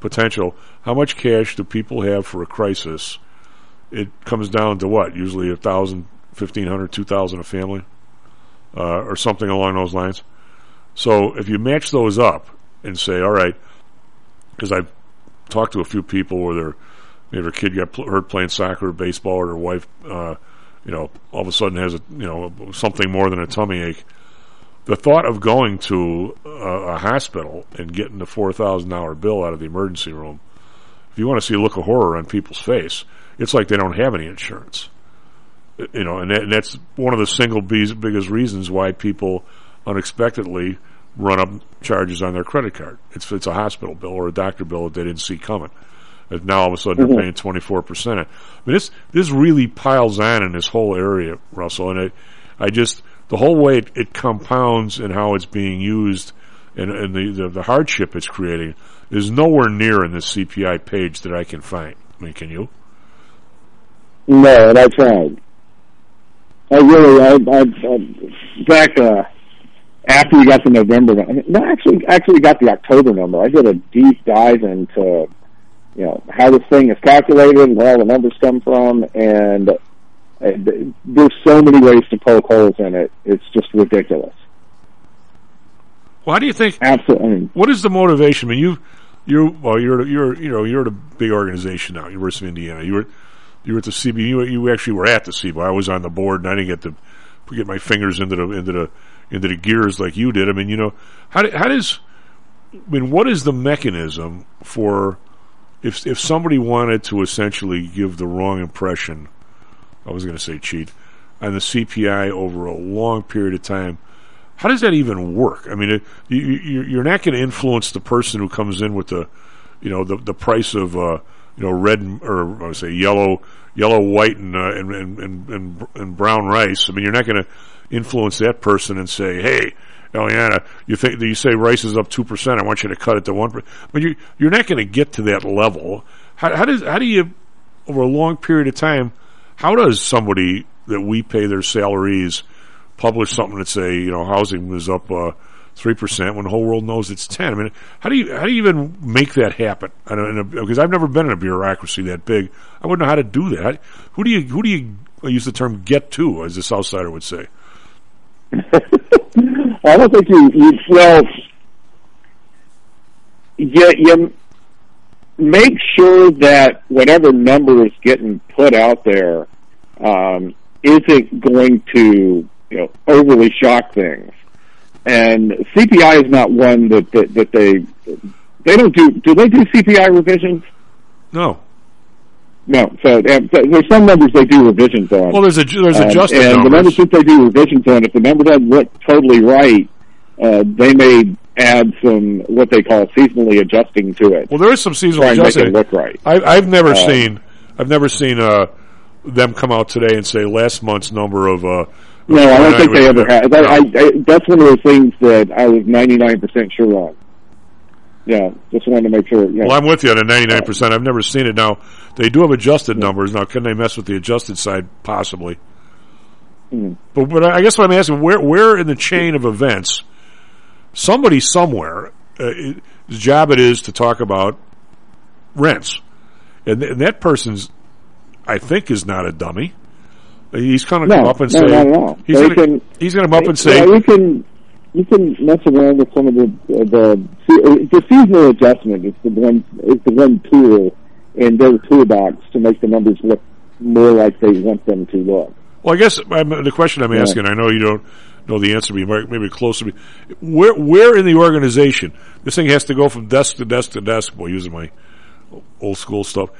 potential? How much cash do people have for a crisis? It comes down to what? Usually a thousand, fifteen hundred, two thousand a family, uh, or something along those lines. So if you match those up and say, all right, because I've talked to a few people where their maybe their kid got pl- hurt playing soccer or baseball, or her wife, uh, you know, all of a sudden has a you know something more than a tummy ache. The thought of going to a, a hospital and getting a four thousand dollar bill out of the emergency room, if you want to see a look of horror on people's face, it's like they don't have any insurance. You know, and, that, and that's one of the single biggest reasons why people unexpectedly run up charges on their credit card. It's it's a hospital bill or a doctor bill that they didn't see coming. Now all of a sudden Mhm. they're paying twenty four percent. I mean, this this really piles on in this whole area, Russell. And I, I just the whole way it, it compounds and how it's being used and, and the, the the hardship it's creating is nowhere near in this CPI page that I can find. I mean, can you? No, and I tried. I really, I, I, I back uh, after we got the November, no, actually, actually got the October number. I did a deep dive into, you know, how this thing is calculated, and where all the numbers come from, and there's so many ways to poke holes in it. It's just ridiculous. Why do you think? Absolutely. What is the motivation? I mean, you, you, well, you're, you're, you know, you're at a big organization now, University of Indiana. You were, you were at the CB. You, you actually were at the CB. I was on the board, and I didn't get to get my fingers into the into the into the gears like you did. I mean, you know, how do, how does, I mean, what is the mechanism for if if somebody wanted to essentially give the wrong impression? I was going to say cheat on the CPI over a long period of time. How does that even work? I mean, it, you, you're not going to influence the person who comes in with the, you know, the the price of, uh, you know, red or I would say yellow, yellow, white, and, uh, and and and and brown rice. I mean, you're not going to influence that person and say, hey. Eliana, you think you say rice is up two percent? I want you to cut it to one percent. But you you're not going to get to that level. How, how does how do you over a long period of time? How does somebody that we pay their salaries publish something that say you know housing was up uh, three percent when the whole world knows it's ten? I mean, how do you how do you even make that happen? Because I've never been in a bureaucracy that big. I wouldn't know how to do that. Who do you who do you I use the term get to, as the South Sider would say? I don't think you, you well, you, you make sure that whatever number is getting put out there um, isn't going to you know overly shock things. And CPI is not one that that, that they they don't do. Do they do CPI revisions? No. No. So, um, so there's some numbers they do revisions on. Well, there's a there's Um, adjusted and the numbers. numbers that they do revisions on, if the number doesn't look totally right, uh, they may add some what they call seasonally adjusting to it. Well, there is some seasonal and make it look right. I, I've never Uh, seen I've never seen uh, them come out today and say last month's number of. Uh, No, I don't think they ever have. I, I, I, that's one of those things that I was 99% sure on. Yeah, just wanted to make sure. Yeah. Well, I'm with you on the 99%. I've never seen it. Now, they do have adjusted numbers. Now, can they mess with the adjusted side? Possibly. Hmm. But, but I guess what I'm asking, where, where in the chain of events, somebody somewhere, uh, it- his job it is to talk about rents. And, th- and that person's, I think, is not a dummy. He's going to No, come up and no, say, not he's going to, he's going to come up and say, yeah, you can you can mess around with some of the uh, the uh, the seasonal adjustment is the one is the one tool in their toolbox to make the numbers look more like they want them to look. Well, I guess I'm, the question I'm Yeah. asking, I know you don't know the answer, but you might maybe close to me. Where, where in the organization, this thing has to go from desk to desk to desk, boy, using my old school stuff.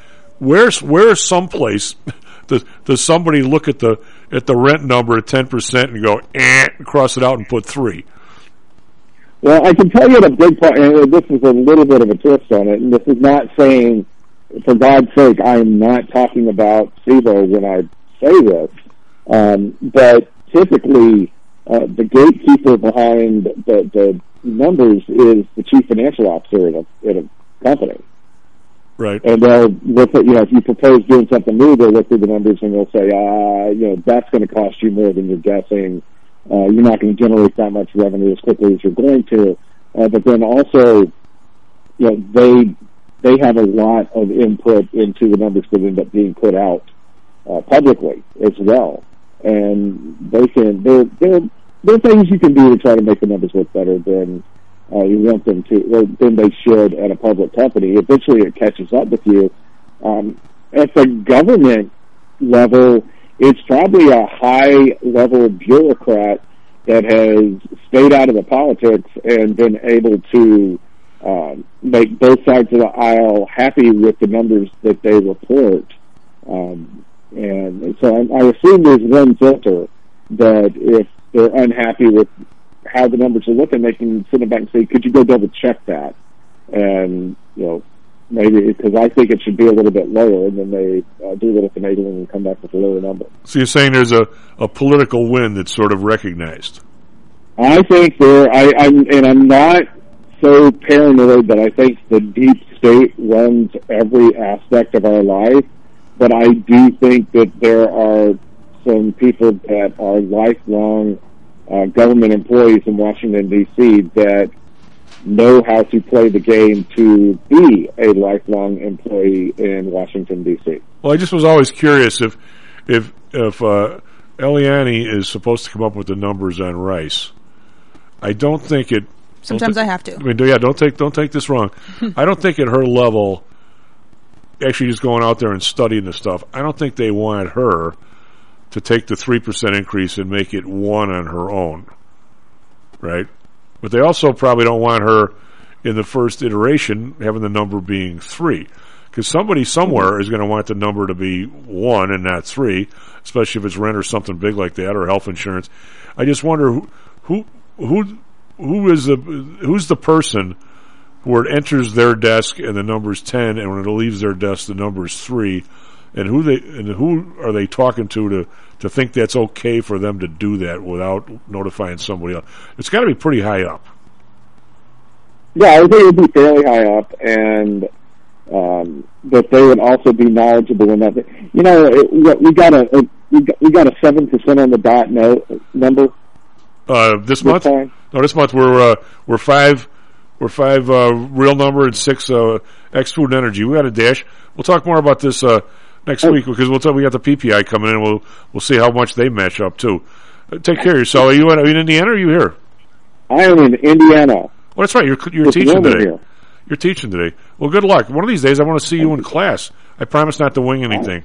Where's, where's someplace, does, does somebody look at the, at the rent number at 10% and go, eh, cross it out and put three? Well, I can tell you the big part, and this is a little bit of a twist on it, and this is not saying, for God's sake, I am not talking about SIBO when I say this, um, but typically uh, the gatekeeper behind the, the numbers is the chief financial officer in a, in a company. Right. And they'll look at, you know, if you propose doing something new, they'll look through the numbers and they'll say, ah, you know, that's going to cost you more than you're guessing. Uh, you're not going to generate that much revenue as quickly as you're going to. Uh, but then also, you know, they, they have a lot of input into the numbers that end up being put out, uh, publicly as well. And they can, there, there, there are things you can do to try to make the numbers look better than, uh, you want them to, or than they should at a public company. Eventually it catches up with you. Um, at the government level, it's probably a high level bureaucrat that has stayed out of the politics and been able to um, make both sides of the aisle happy with the numbers that they report. Um, and so I, I assume there's one filter that if they're unhappy with how the numbers are looking, they can send it back and say, "Could you go double check that?" And you know, maybe because I think it should be a little bit lower, and then they uh, do a little finagling and come back with a lower number. So you're saying there's a, a political win that's sort of recognized. I think there, I, I'm, and I'm not so paranoid that I think the deep state runs every aspect of our life, but I do think that there are some people that are lifelong uh, government employees in Washington D.C. that know how to play the game to be a lifelong employee in Washington D.C. Well, I just was always curious if if if uh, Eliani is supposed to come up with the numbers on rice. I don't think it. Sometimes don't I have to. I mean, yeah, don't take don't take this wrong. I don't think at her level, actually just going out there and studying the stuff. I don't think they want her to take the three percent increase and make it one on her own, right? But they also probably don't want her in the first iteration having the number being three. Because somebody somewhere is going to want the number to be one and not three, especially if it's rent or something big like that or health insurance. I just wonder who who who, who is the who's the person where it enters their desk and the number's ten, and when it leaves their desk the number's three, and who they and who are they talking to to to think that's okay for them to do that without notifying somebody else? It's got to be pretty high up. Yeah, I think it would be fairly high up, and um, that they would also be knowledgeable enough. You know, it, we got a, a we got, we got a seven percent on the dot note number. Uh, this, this month? Time? No, this month we're uh, we're five we're five uh, real number and six uh, X food and energy. We got a dash. We'll talk more about this uh, next oh. week because we'll talk, we got the PPI coming in. We'll we'll see how much they match up too. Uh, take care of yourself. Are you in, are you in Indiana? or Are you here? I am in Indiana. Well, that's right. You're you're teaching today. Here. You're teaching today. Well, good luck. One of these days, I want to see you in class. I promise not to wing anything.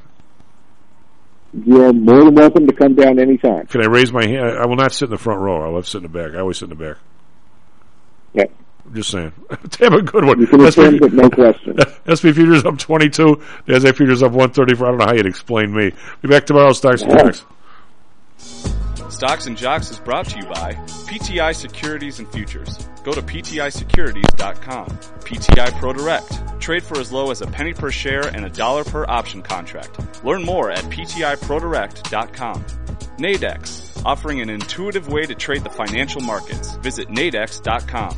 You're more than welcome to come down anytime. Can I raise my hand? I will not sit in the front row. I love sitting in the back. I always sit in the back. Yeah. I'm just saying. Damn a good one. You can attend with no question. SP Futures up 22. The SA Futures up 134. I don't know how you'd explain me. Be back tomorrow. Stocks and Jocks. Stocks and Jocks is brought to you by PTI Securities and Futures. Go to PTIsecurities.com. PTI Pro Direct. Trade for as low as a penny per share and a dollar per option contract. Learn more at PTIProDirect.com. Nadex, offering an intuitive way to trade the financial markets. Visit Nadex.com.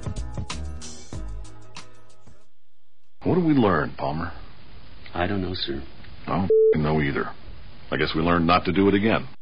What did we learn, Palmer? I don't know, sir. I don't know either. I guess we learned not to do it again.